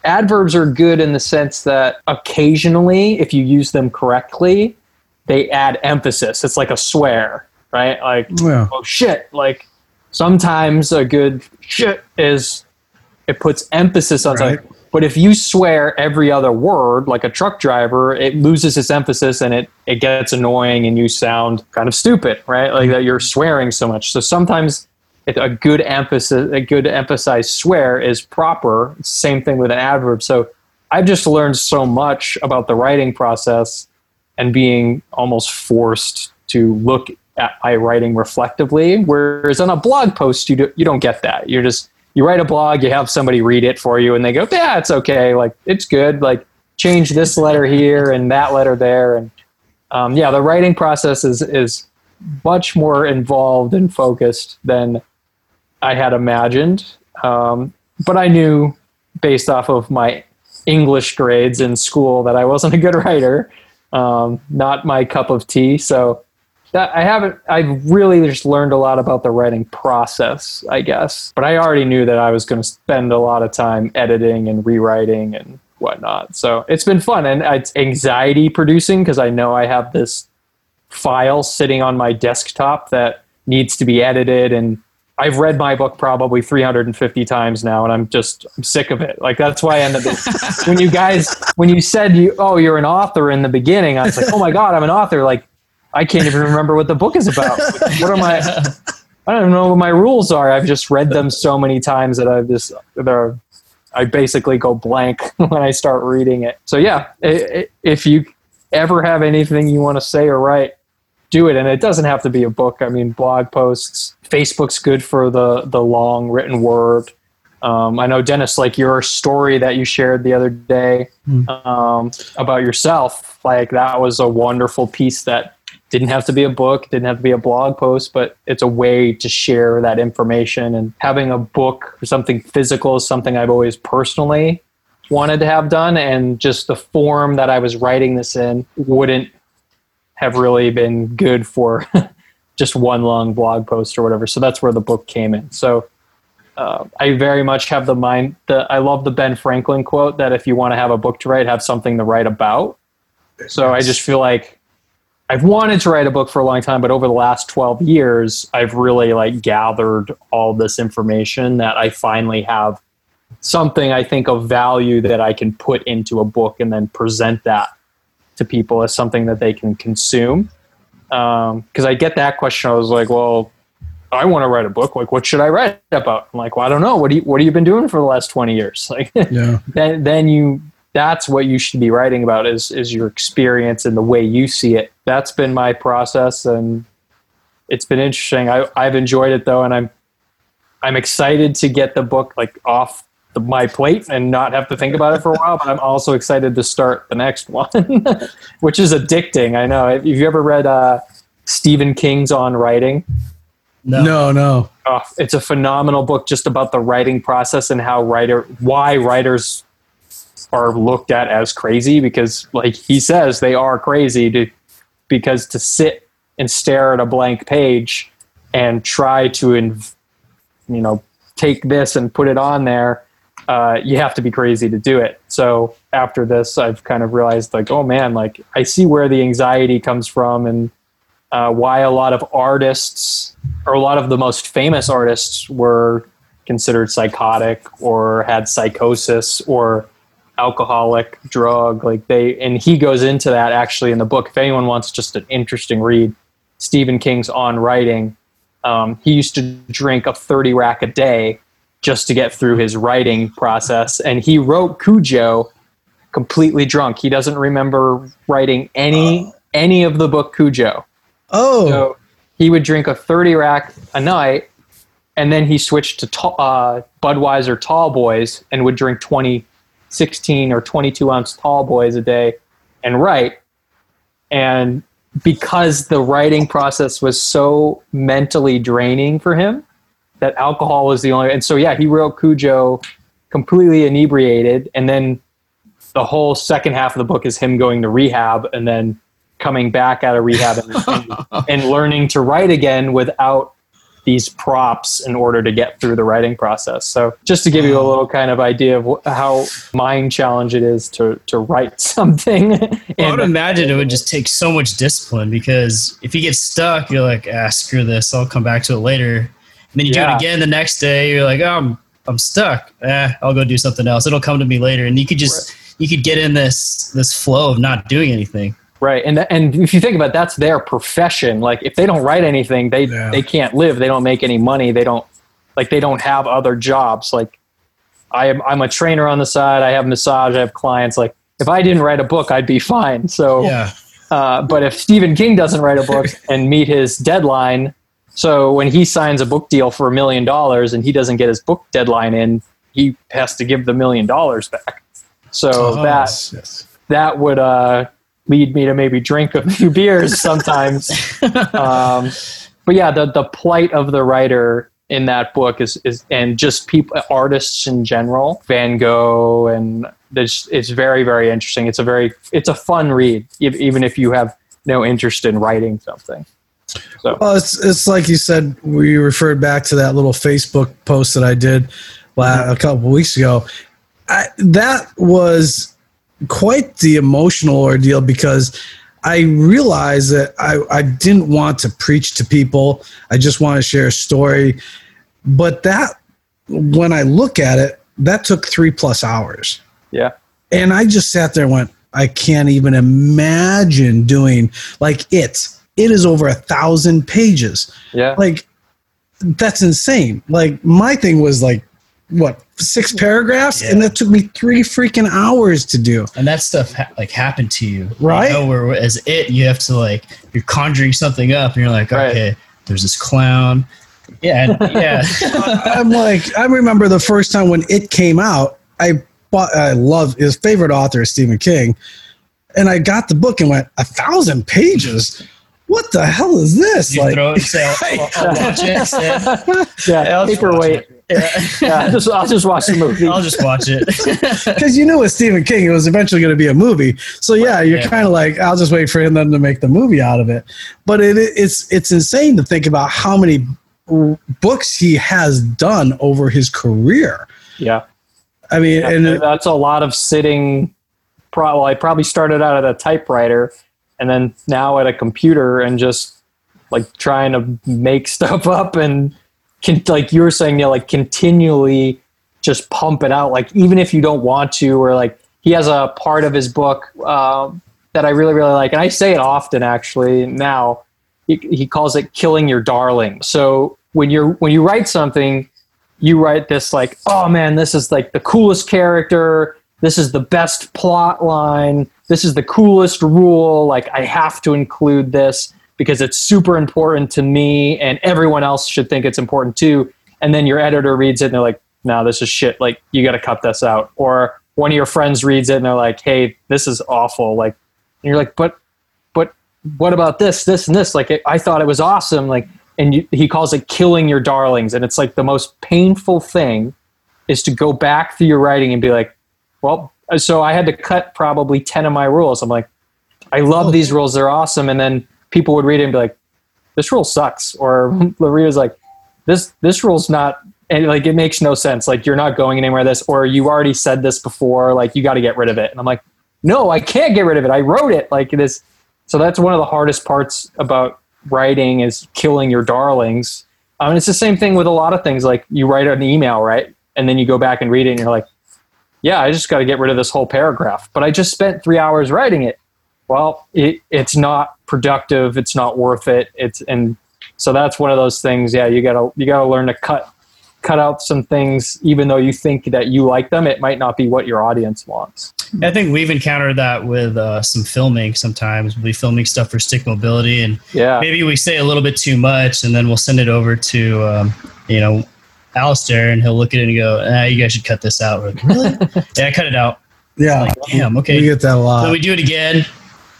adverbs are good in the sense that occasionally, if you use them correctly, they add emphasis. It's like a swear. right? Like, Yeah. oh shit. Like, sometimes a good shit is it puts emphasis on Right. something. But if you swear every other word, like a truck driver, it loses its emphasis and it, it gets annoying and you sound kind of stupid, right? Like that you're swearing so much. So sometimes it, a good emphasis, a good emphasized swear is proper. Same thing with an adverb. So I've just learned so much about the writing process and being almost forced to look at my writing reflectively. Whereas on a blog post, you, do, you don't get that. You're just, you write a blog, you have somebody read it for you, and they go, yeah, it's okay. Like, it's good. Like, change this letter here and that letter there. And um, yeah, the writing process is, is much more involved and focused than I had imagined. Um, but I knew based off of my English grades in school that I wasn't a good writer, um, not my cup of tea. So that I haven't. I've really just learned a lot about the writing process, I guess. But I already knew that I was going to spend a lot of time editing and rewriting and whatnot. So it's been fun and it's anxiety producing because I know I have this file sitting on my desktop that needs to be edited and I've read my book probably 350 times now, and I'm just I'm sick of it. Like that's why I ended up when you guys when you said you oh you're an author in the beginning, I was like oh my god I'm an author. Like I can't even remember what the book is about. What are my I don't know what my rules are. I've just read them so many times that I've just they're I basically go blank when I start reading it. So yeah, if you ever have anything you want to say or write, do it and it doesn't have to be a book i mean blog posts facebook's good for the the long written word um, i know dennis like your story that you shared the other day um, about yourself like that was a wonderful piece that didn't have to be a book didn't have to be a blog post but it's a way to share that information and having a book or something physical is something i've always personally wanted to have done and just the form that i was writing this in wouldn't have really been good for just one long blog post or whatever. So that's where the book came in. So uh, I very much have the mind. The, I love the Ben Franklin quote that if you want to have a book to write, have something to write about. So I just feel like I've wanted to write a book for a long time, but over the last 12 years, I've really like gathered all this information that I finally have something I think of value that I can put into a book and then present that to people as something that they can consume. Um, because I get that question, I was like, well, I want to write a book. Like, what should I write about? I'm like, well, I don't know. What do you What have you been doing for the last twenty years? Like, Yeah. then then you that's what you should be writing about is is your experience and the way you see it. That's been my process, and it's been interesting. I, I've enjoyed it though, and I'm I'm excited to get the book like off the, my plate and not have to think about it for a while. But I'm also excited to start the next one, which is addicting. I know. Have you ever read uh, Stephen King's On Writing? No. No, no. Oh, it's a phenomenal book just about the writing process and how writer why writers are looked at as crazy because like he says they are crazy to because to sit and stare at a blank page and try to inv- you know take this and put it on there uh, you have to be crazy to do it. So after this i've kind of realized like oh man like i see where the anxiety comes from and uh, why a lot of artists or a lot of the most famous artists were considered psychotic or had psychosis or alcoholic drug like they and he goes into that actually in the book. If anyone wants just an interesting read stephen king's on writing um, he used to drink a 30 rack a day just to get through his writing process and he wrote cujo completely drunk. He doesn't remember writing any any of the book cujo. Oh, so he would drink a 30 rack a night, and then he switched to uh, Budweiser Tall Boys and would drink 20, 16 or 22 ounce Tall Boys a day and write. And because the writing process was so mentally draining for him, that alcohol was the only. And so, yeah, he wrote Cujo completely inebriated. And then the whole second half of the book is him going to rehab and then coming back out of rehab and, and, and learning to write again without these props in order to get through the writing process. So just to give you a little kind of idea of wh- how mind challenge it is to to write something. I would imagine it would just take so much discipline because if you get stuck, you're like, ah, screw this. I'll come back to it later. And then you do it again the next day. You're like, oh, I'm, I'm stuck. Eh, I'll go do something else. It'll come to me later. And you could just, you could get in this, this flow of not doing anything. Right, and th- and if you think about it, that's their profession. Like if they don't write anything, they Yeah. they can't live. They don't make any money. They don't like they don't have other jobs. Like I am I'm a trainer on the side. I have massage. I have clients. Like if I didn't write a book, I'd be fine. So Yeah. Uh, but if Stephen King doesn't write a book and meet his deadline, so when he signs a book deal for a million dollars and he doesn't get his book deadline in, he has to give the million dollars back. So Oh, that yes, that would uh, lead me to maybe drink a few beers sometimes. um, but yeah, the the plight of the writer in that book is is and just people artists in general, Van Gogh, and this it's very very interesting. It's a very it's a fun read, even if you have no interest in writing something. So Well, it's it's like you said. We referred back to that little Facebook post that I did la- a couple weeks ago. I, that was quite the emotional ordeal because I realized that I, I didn't want to preach to people. I just want to share a story. But that, when I look at it, that took three plus hours. yeah, And I just sat there and went, I can't even imagine doing like it. It is over a thousand pages. yeah, Like, that's insane. Like, my thing was like, what, six paragraphs? And that took me three freaking hours to do. And that stuff ha- like happened to you. Right. You know, where as it, you have to like, you're conjuring something up and you're like, Right. okay, there's this clown. Yeah. and- yeah. I'm like, I remember the first time when it came out, I bought, I love his favorite author is Stephen King. And I got the book and went, a thousand pages? What the hell is this? you throw it say, I'll, I'll, I'll it. Yeah. I'll Paperweight. Watch it. Yeah. Yeah, I'll just, I'll just watch the movie. I'll just watch it. because you knew with Stephen King, it was eventually going to be a movie. So yeah, you're Yeah. kind of like, I'll just wait for him then to make the movie out of it. But it, it's it's insane to think about how many books he has done over his career. yeah. I mean, and that's a lot of sitting. Pro- well, I probably started out at a typewriter, and then now at a computer, and just like trying to make stuff up, and like you were saying, Neil, like continually just pump it out. Like even if you don't want to, or like he has a part of his book um, that I really really like, and I say it often actually now. He, he calls it killing your darling. So when you're when you write something you write this like, oh man, this is like the coolest character. This is the best plot line. This is the coolest rule. Like, I have to include this because it's super important to me and everyone else should think it's important too. And then your editor reads it and they're like, no, this is shit. Like, you got to cut this out. Or one of your friends reads it and they're like, hey, this is awful. Like, and you're like, but, but what about this, this, and this? Like, I thought it was awesome. Like, and you, he calls it killing your darlings and it's like the most painful thing is to go back through your writing and be like well uh, so i had to cut probably 10 of my rules i'm like i love Oh. these rules they're awesome and then people would read it and be like this rule sucks or reader's like this this rule's not and like it makes no sense like you're not going anywhere this or you already said this before like you got to get rid of it and i'm like no i can't get rid of it i wrote it like this so that's one of the hardest parts about writing is killing your darlings. I mean, it's the same thing with a lot of things. Like you write an email, right? And then you go back and read it and you're like, yeah, I just got to get rid of this whole paragraph. But I just spent three hours writing it. Well, it, it's not productive. It's not worth it. It's, and so that's one of those things. Yeah. You gotta, you gotta learn to cut, cut out some things, even though you think that you like them, it might not be what your audience wants. I think we've encountered that with uh, some filming sometimes. We'll be filming stuff for Stick Mobility, and Yeah. maybe we say a little bit too much, and then we'll send it over to, um, you know, Alistair, and he'll look at it and go, ah, you guys should cut this out. Like, really? yeah, cut it out. yeah, Like, damn, okay. we get that a lot. So we do it again.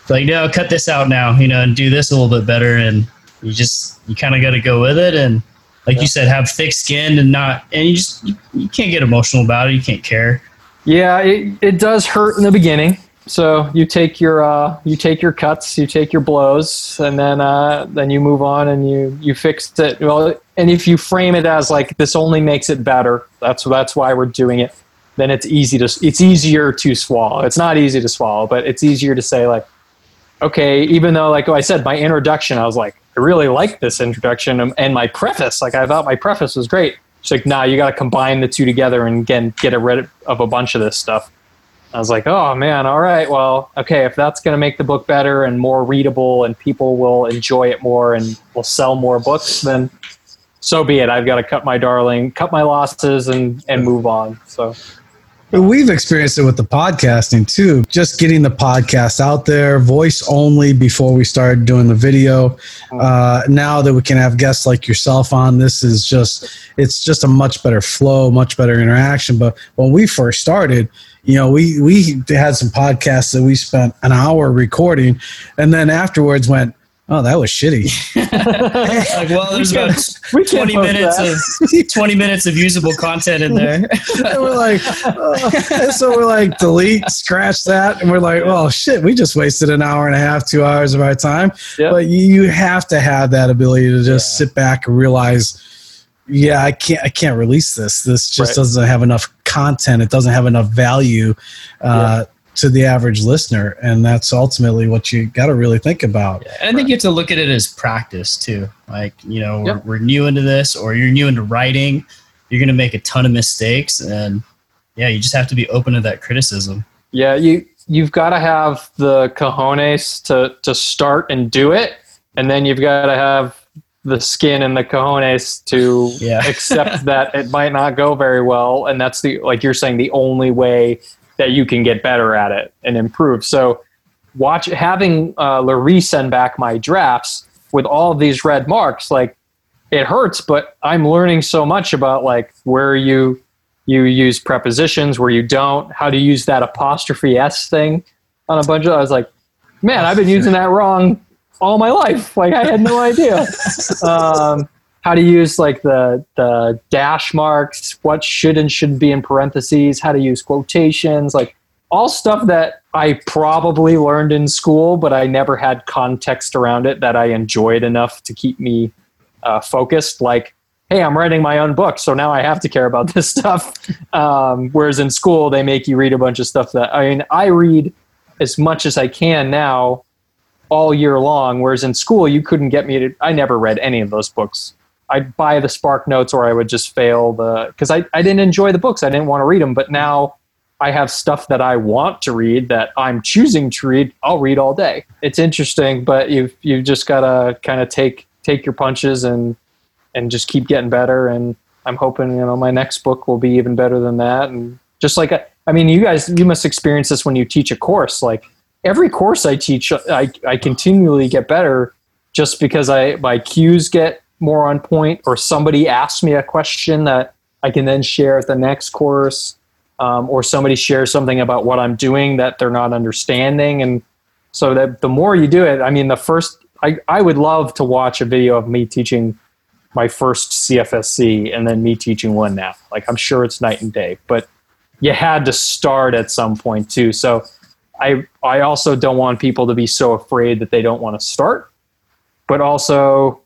Like, no, cut this out now, you know, and do this a little bit better. And you just, you kind of got to go with it. And like you said, have thick skin and not, and you just, you, you can't get emotional about it. You can't care. Yeah, it, it does hurt in the beginning. So you take your uh, you take your cuts, you take your blows, and then uh, then you move on and you you fix it. Well, and if you frame it as like this only makes it better, that's that's why we're doing it. Then it's easy to it's easier to swallow. It's not easy to swallow, but it's easier to say like, okay, even though like I said, my introduction, I was like, I really like this introduction um, and my preface. Like I thought my preface was great. She's like, nah, you got to combine the two together and again get rid of a bunch of this stuff. I was like, oh man, all right, well, okay, if that's going to make the book better and more readable and people will enjoy it more and will sell more books, then so be it. I've got to cut my darling, cut my losses and, and move on. So We've experienced it with the podcasting too. Just getting the podcast out there, voice only before we started doing the video. Uh, now that we can have guests like yourself on, this is just, it's just a much better flow, much better interaction. But when we first started, you know, we, we had some podcasts that we spent an hour recording and then afterwards went, Oh, that was shitty. like, well, there's about 20 minutes that. of 20 minutes of usable content in there. and we're like, oh. so we're like, delete, scratch that, and we're like, oh shit, we just wasted an hour and a half, two hours of our time. Yep. But you have to have that ability to just yeah. sit back and realize, yeah, I can't, I can't release this. This just right. doesn't have enough content. It doesn't have enough value. Uh, yeah to the average listener and that's ultimately what you got to really think about yeah, i think you have to look at it as practice too like you know yep. we're, we're, new into this or you're new into writing you're going to make a ton of mistakes and yeah you just have to be open to that criticism yeah you you've got to have the cojones to to start and do it and then you've got to have the skin and the cojones to yeah. accept that it might not go very well and that's the like you're saying the only way that you can get better at it and improve. So, watch having uh, Laree send back my drafts with all these red marks, like it hurts, but I'm learning so much about like where you you use prepositions, where you don't, how to use that apostrophe s thing on a bunch of. I was like, man, I've been using that wrong all my life. Like I had no idea. um, how to use like the the dash marks, what should and shouldn't be in parentheses, how to use quotations, like all stuff that I probably learned in school, but I never had context around it that I enjoyed enough to keep me uh, focused. Like, hey, I'm writing my own book, so now I have to care about this stuff. Um, whereas in school, they make you read a bunch of stuff that I mean, I read as much as I can now all year long. Whereas in school, you couldn't get me to. I never read any of those books I'd buy the Spark Notes or I would just fail the because I, I didn't enjoy the books. I didn't want to read them. But now I have stuff that I want to read that I'm choosing to read. I'll read all day. It's interesting, but you've you've just gotta kind of take take your punches and and just keep getting better. And I'm hoping you know my next book will be even better than that. And just like I, I mean, you guys you must experience this when you teach a course. Like every course I teach, I I continually get better just because I my cues get more on point, or somebody asks me a question that I can then share at the next course, um, or somebody shares something about what I'm doing that they're not understanding. And so that the more you do it, I mean, the first, I, I would love to watch a video of me teaching my first CFSC and then me teaching one now. Like, I'm sure it's night and day, but you had to start at some point too. So I, I also don't want people to be so afraid that they don't want to start, but also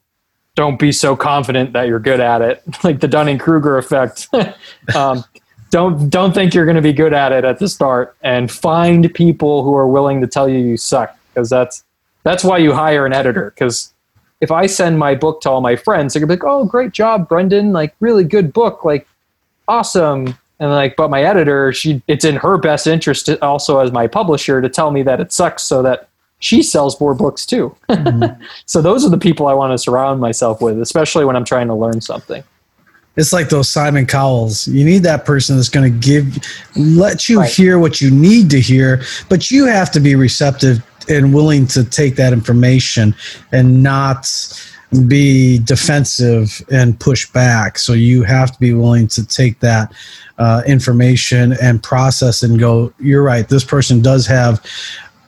don't be so confident that you're good at it, like the Dunning Kruger effect. um, don't don't think you're going to be good at it at the start, and find people who are willing to tell you you suck, because that's that's why you hire an editor. Because if I send my book to all my friends, they're gonna be like, "Oh, great job, Brendon! Like, really good book! Like, awesome!" And like, but my editor, she it's in her best interest to, also as my publisher to tell me that it sucks, so that she sells more books too. Mm-hmm. so those are the people I want to surround myself with, especially when I'm trying to learn something. It's like those Simon Cowells. You need that person that's going to give, let you right. hear what you need to hear, but you have to be receptive and willing to take that information and not be defensive and push back. So you have to be willing to take that uh, information and process and go, you're right, this person does have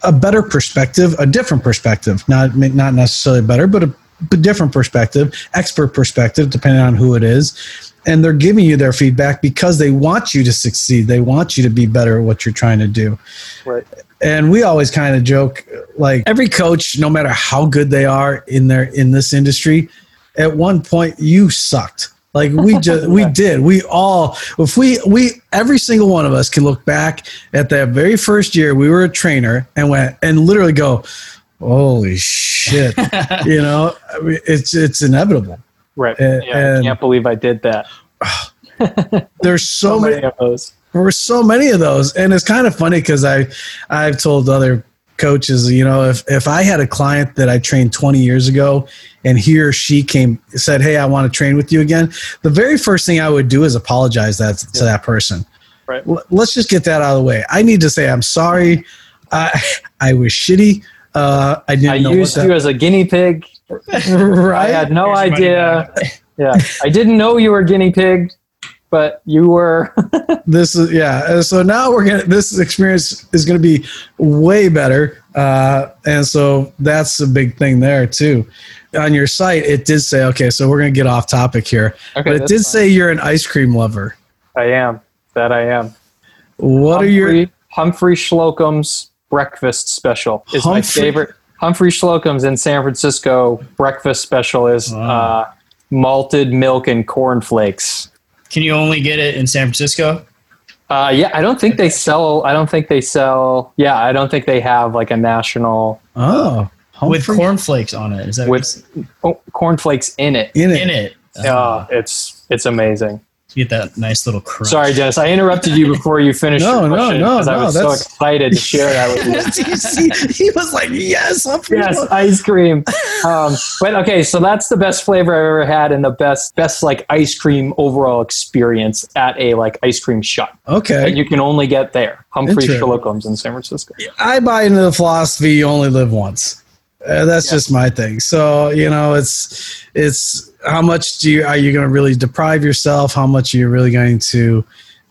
a better perspective, a different perspective, not not necessarily better, but a, different perspective, expert perspective, depending on who it is. And they're giving you their feedback because they want you to succeed. They want you to be better at what you're trying to do. Right. And we always kind of joke like every coach, no matter how good they are in their in this industry, at one point you sucked. Like we just we did. We all if we we every single one of us can look back at that very first year we were a trainer and went and literally go, holy shit, you know, I mean, it's it's inevitable. Right. And- yeah, I can't believe I did that. There's so, many, of those. there were so many of those, and it's kind of funny because I I've told other coaches, you know, if if I had a client that I trained 20 years ago, and he or she came said, "Hey, I want to train with you again," the very first thing I would do is apologize that to that person. Right. L- let's just get that out of the way. I need to say I'm sorry. I I was shitty. Uh, I didn't I know used what you as a guinea pig. that, I had no Here's idea. Yeah, I didn't know you were a guinea pig, but you were. this is yeah so now we're gonna this experience is gonna be way better uh, and so that's a big thing there too on your site it did say okay so we're gonna get off topic here Okay, but it did fine. say you're an ice cream lover I am. That I am. what are your Humphry, Humphry Slocombe's breakfast special is my Humphry- favorite. Humphry Slocombe's in San Francisco breakfast special is Wow. uh, malted milk and cornflakes. Can you only get it in San Francisco? Uh, yeah, I don't think they sell. I don't think they sell. Yeah, I don't think they have like a national oh With Humphrey cornflakes on it. Is that with oh, cornflakes in it. in it in it? Uh, it's it's amazing. You get that nice little crunch. Sorry, Dennis. I interrupted you before you finished. No, your no, question no, 'cause I no, was so excited to share that with you. See, he was like yes yes, ice cream. Um, but okay, so that's the best flavor I've ever had, and the best best like ice cream overall experience at a like ice cream shop. okay you can only get there. Humphry Interesting. Slocombe's in San Francisco. I buy into the philosophy you only live once. Uh, that's Yeah. just my thing. So you know, it's it's how much do you are you going to really deprive yourself? How much are you really going to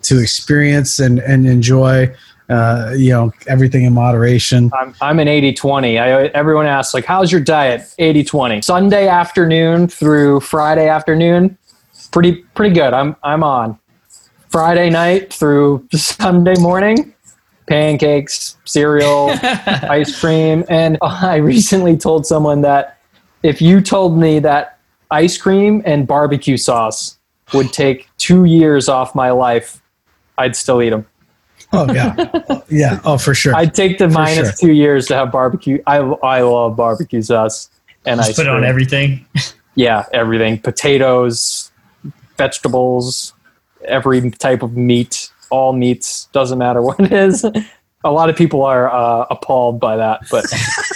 to experience and and enjoy? Uh, you know, everything in moderation. I'm, I'm an 80 20. I, everyone asks, like, how's your diet? 80 20. Sunday afternoon through Friday afternoon, pretty pretty good. I'm, I'm on. Friday night through Sunday morning, pancakes, cereal, ice cream. And I recently told someone that if you told me that ice cream and barbecue sauce would take two years off my life, I'd still eat them. Oh yeah, yeah. Oh for sure. I'd take the minus sure. two years to have barbecue. I, I love barbecue sauce and Just ice put it on everything. Yeah, everything. Potatoes, vegetables, every type of meat, all meats, doesn't matter what it is. A lot of people are uh, appalled by that, but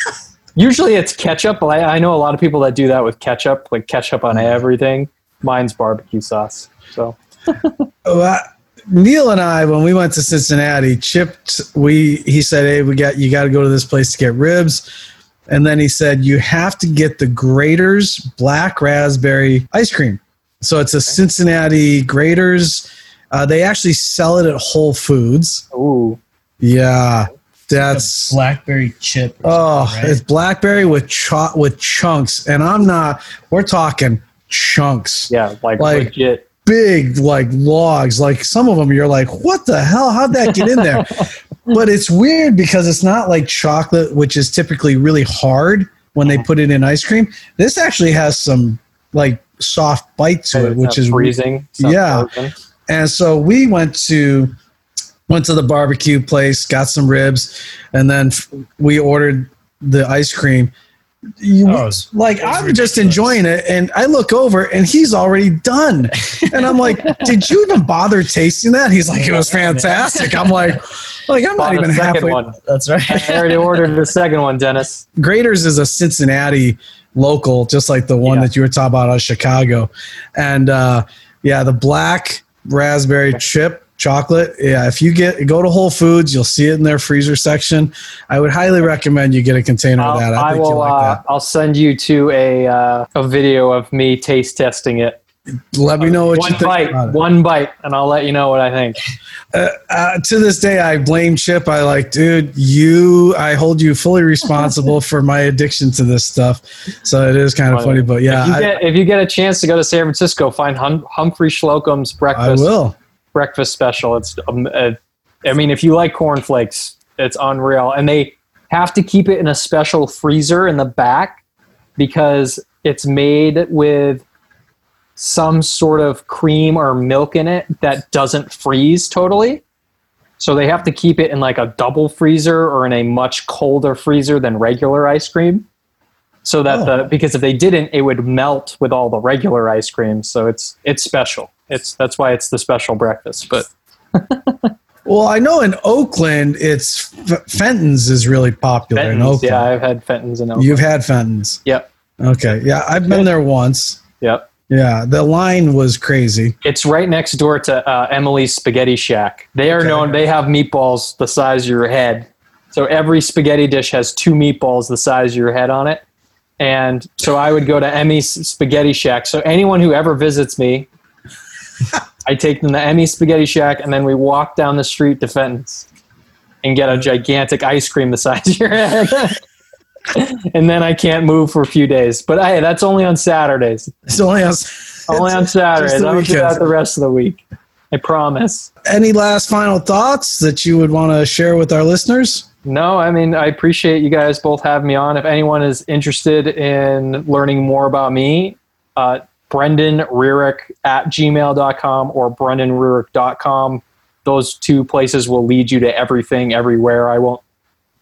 usually it's ketchup. I, I know a lot of people that do that with ketchup, like ketchup on everything. Mine's barbecue sauce. So Well, Neil and I, when we went to Cincinnati, chipped. We he said, "Hey, we got you got to go to this place to get ribs," and then he said, "You have to get the Graeter's Black Raspberry ice cream." So it's a Cincinnati Graeter's. Uh, they actually sell it at Whole Foods. ooh, Yeah, that's blackberry chip. or oh, right? it's blackberry with cho- with chunks, and I'm not. We're talking chunks yeah, like, Like- legit. big like logs like some of them you're like what the hell how'd that get in there but it's weird because it's not like chocolate which is typically really hard when they put it in ice cream this actually has some like soft bite to it It's which is freezing. It's Yeah. frozen. And so we went to went to the barbecue place got some ribs and then f- we ordered the ice cream you, Oh, it's- like I'm just enjoying it, and I look over and he's already done, and I'm like, "Did you even bother tasting that?" He's like, "It was fantastic." I'm like, "Like I'm not Bought a even halfway." one. That's right. I already ordered the second one, Dennis. Graeter's is a Cincinnati local, just like the one Yeah. that you were talking about out of Chicago, and uh, yeah, the black raspberry chip chocolate. Yeah, if you get go to Whole Foods, you'll see it in their freezer section. I would highly recommend you get a container I'll, of that. I, I think will. like uh, that. I'll send you to a uh, a video of me taste testing it. Let me know what one you think bite, one bite, and I'll let you know what I think. uh, uh, to this day, I blame Chip. I like, dude, you. I hold you fully responsible for my addiction to this stuff. So it is kind of funny, but yeah, if, you I, get, if you get a chance to go to San Francisco, find hum- Humphry Slocombe's I breakfast will. breakfast special. It's, um, uh, I mean, if you like cornflakes, it's unreal, and they have to keep it in a special freezer in the back because it's made with some sort of cream or milk in it that doesn't freeze totally. So they have to keep it in like a double freezer or in a much colder freezer than regular ice cream. So that Oh. the because if they didn't, it would melt with all the regular ice cream. So it's it's special. It's that's why it's the special breakfast. But Well, I know in Oakland, it's F- Fenton's is really popular in Fenton's, Oakland. yeah, I've had Fenton's in Oakland. You've had Fenton's. Yep. Okay. Yeah, I've been there once. Yep. Yeah, the line was crazy. It's right next door to uh, Emily's Spaghetti Shack. They are Okay. known. They have meatballs the size of your head. So every spaghetti dish has two meatballs the size of your head on it. And so I would go to Emmy's Spaghetti Shack. So anyone who ever visits me, I take them to Emmy's Spaghetti Shack, and then we walk down the street to Fenton's and get a gigantic ice cream the size of your head. and then I can't move for a few days. But hey, that's only on Saturdays. It's only on, Only on Saturdays. the I don't do that the rest of the week. I promise. Any last final thoughts that you would want to share with our listeners? No, I mean, I appreciate you guys both having me on. If anyone is interested in learning more about me, uh, Brendon Rearick at gmail.com or brendonrearick.com. Those two places will lead you to everything, everywhere. I won't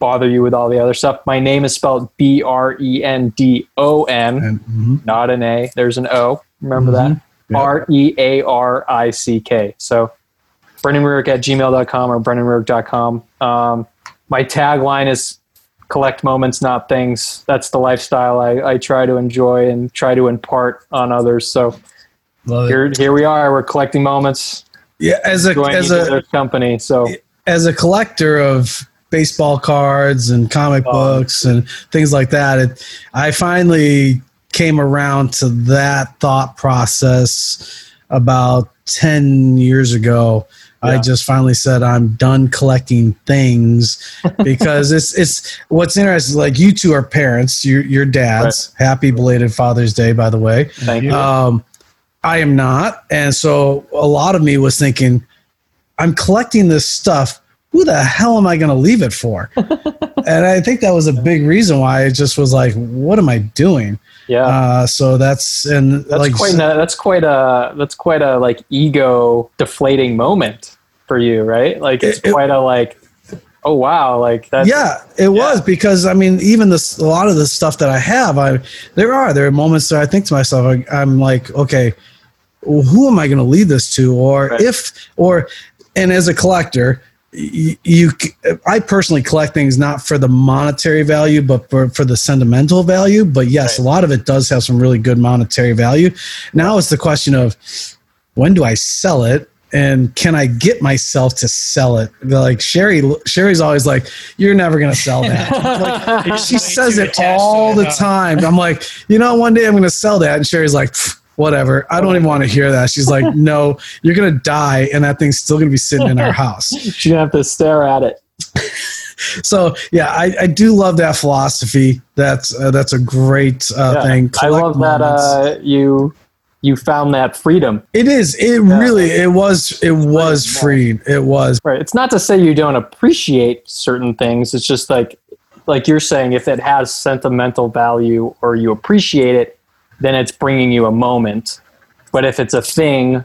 bother you with all the other stuff. My name is spelled B R E N D O N, mhm. not an A. There's an O. Remember Mhm. that? R E A R I C K. So Brendon Rearick at gmail.com or brendonrearick.com. Um, my tagline is collect moments, not things. That's the lifestyle I, I try to enjoy and try to impart on others. So Love it. here, here we are. We're collecting moments, yeah, as a as a company. So as a collector of baseball cards and comic Oh. books and things like that, it, I finally came around to that thought process about 10 years ago. I just finally said I'm done collecting things because it's it's what's interesting. Like you two are parents, you your dads. Happy belated Father's Day, by the way. thank you. Um, I am not, and so a lot of me was thinking, I'm collecting this stuff. Who the hell am I going to leave it for? and I think that was a big reason why it just was like, what am I doing? yeah. Uh, so that's and that's like quite a, that's quite a that's quite a like ego deflating moment for you, right? Like it's It- it- quite a like oh wow, like that's yeah, it was because I mean, even this a lot of the stuff that I have, I there are there are moments that I think to myself, I, I'm like, okay, well, who am I going to lead this to, or Right. if, or, and as a collector, you, you I personally collect things not for the monetary value, but for, for the sentimental value. But yes, a lot of it does have some really good monetary value. Now it's the question of when do I sell it? And can I get myself to sell it? Like Sherry, Sherry's always like, "You're never gonna sell that." Like, she says it all the time. I'm like, you know, one day I'm going to sell that. And Sherry's like, "Pfft, whatever. I don't even want to hear that. She's like, no, you're going to die. And that thing's still going to be sitting in our house. She's going to have to stare at it. So yeah, I, I do love that philosophy. That's, uh, that's a great uh, Yeah. thing. I Collect love that uh, you you found that freedom. it is, it really, it was, it was freed. It was. Right. It's not to say you don't appreciate certain things. It's just like like you're saying if it has sentimental value or you appreciate it, then it's bringing you a moment. But if it's a thing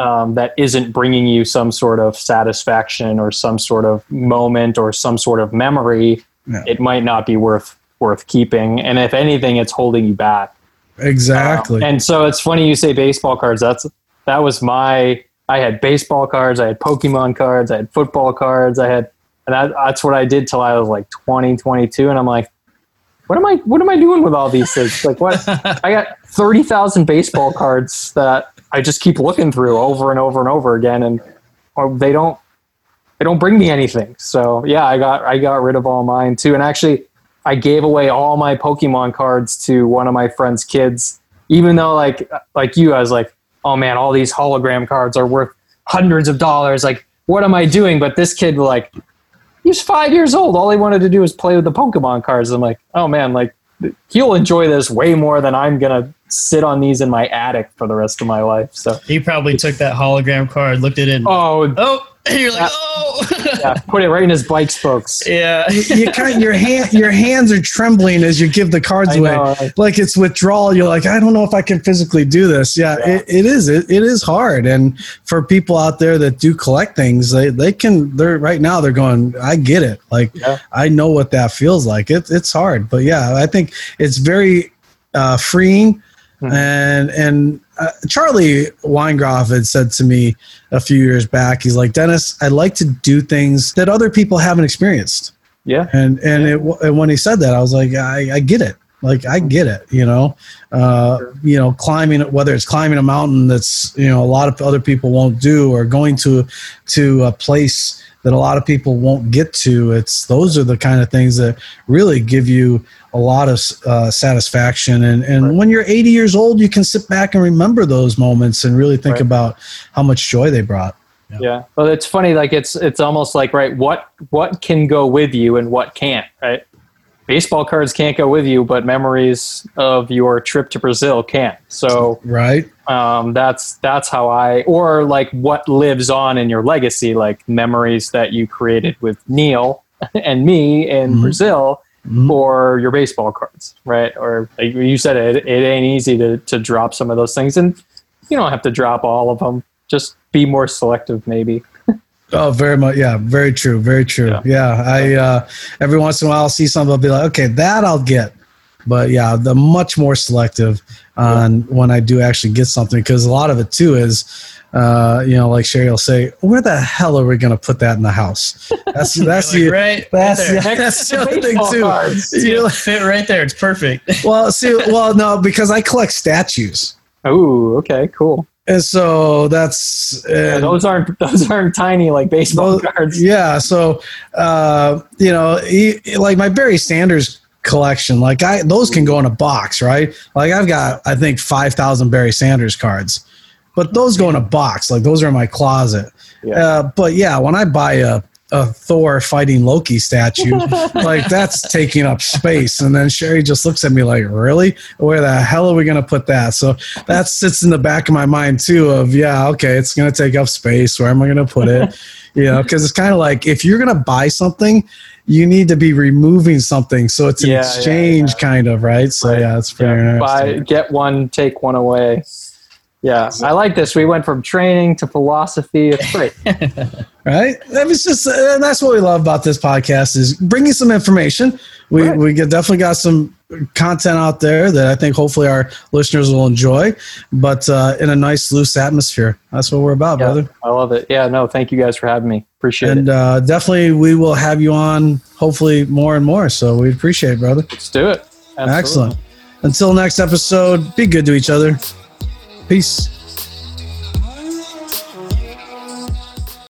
um, that isn't bringing you some sort of satisfaction or some sort of moment or some sort of memory, Yeah. it might not be worth worth keeping. And if anything, it's holding you back. Exactly. Um, and so it's funny you say baseball cards. That's that was my. I had baseball cards. I had Pokemon cards. I had football cards. I had, and that, that's what I did till I was like 20, 22. And I'm like, what am I? What am I doing with all these things? Like what? I got thirty thousand baseball cards that I just keep looking through over and over and over again, and or they don't. They don't bring me anything. So yeah, I got I got rid of all mine too. And actually, I gave away all my Pokemon cards to one of my friend's kids, even though like like you, I was like, oh man, all these hologram cards are worth hundreds of dollars. Like, what am I doing? But this kid like he was five years old. All he wanted to do was play with the Pokemon cards. I'm like, oh man, like he'll enjoy this way more than I'm gonna sit on these in my attic for the rest of my life. So He probably took that hologram card, looked at it, and oh oh, And you're like, oh, yeah, put it right in his bike spokes. yeah. you, you kind your hand your hands are trembling as you give the cards I away know. like it's withdrawal you're like i don't know if i can physically do this yeah, Yeah. It, it is it, it is hard and for people out there that do collect things they, they can they're right now they're going i get it like Yeah. i know what that feels like it, it's hard but yeah i think it's very uh, freeing Mhm. and and uh, charlie weingroff had said to me a few years back he's like dennis i like to do things that other people haven't experienced Yeah. and and it and when he said that, I was like, I, I get it. Like I get it. You know, uh, you know, climbing whether it's climbing a mountain that's you know a lot of other people won't do, or going to to a place that a lot of people won't get to. It's those are the kind of things that really give you a lot of uh, satisfaction. And and Right. when you're 80 years old, you can sit back and remember those moments and really think Right. about how much joy they brought. Yeah. Well, it's funny. Like it's it's almost like right. What what can go with you and what can't. Right. Baseball cards can't go with you, but memories of your trip to Brazil can. So Right. um, that's that's how I or like what lives on in your legacy, like memories that you created with Neil and me in Mhm. Brazil, Mhm. or your baseball cards, right? Or like you said, it, it ain't easy to to drop some of those things, and you don't have to drop all of them. Just be more selective, maybe. Oh, very much. Yeah, very true. Very true. Yeah. Yeah, I uh, every once in a while I'll see something. I'll be like, okay, that I'll get. But yeah, the much more selective on when I do actually get something because a lot of it too is, uh, you know, like Sherry will say, where the hell are we going to put that in the house? That's that's You're the like, right, that's right there. the, that's the other thing too. cards. You're like- fit right there. It's perfect. well, see, well, no, because I collect statues, Oh, okay, cool. And so that's Yeah, those aren't those aren't tiny like baseball Those- cards. Yeah, so uh, you know, he, like my Barry Sanders collection, like I those can go in a box, right? Like I've got I think five thousand Barry Sanders cards, but those go in a box. Like those are in my closet. Yeah. Uh, but yeah, when I buy a a Thor fighting Loki statue, like that's taking up space. And then Sherry just looks at me like, really? Where the hell are we going to put that? So that sits in the back of my mind too of, yeah, okay, it's going to take up space. Where am I going to put it? you know, because it's kind of like if you're going to buy something, you need to be removing something. So it's an Yeah, yeah, exchange kind of, right? So Right. yeah, it's fair. Yeah, buy, get one, take one away. Yeah, I like this. We went from training to philosophy. It's great. right that was just and that's what we love about this podcast is bringing some information we Right. we get, definitely got some content out there that i think hopefully our listeners will enjoy but uh, in a nice loose atmosphere that's what we're about Yeah, brother I love it. Yeah, no, thank you guys for having me. Appreciate and it. uh, definitely we will have you on hopefully more and more so we appreciate it brother Let's do it. Absolutely. excellent until next episode be good to each other peace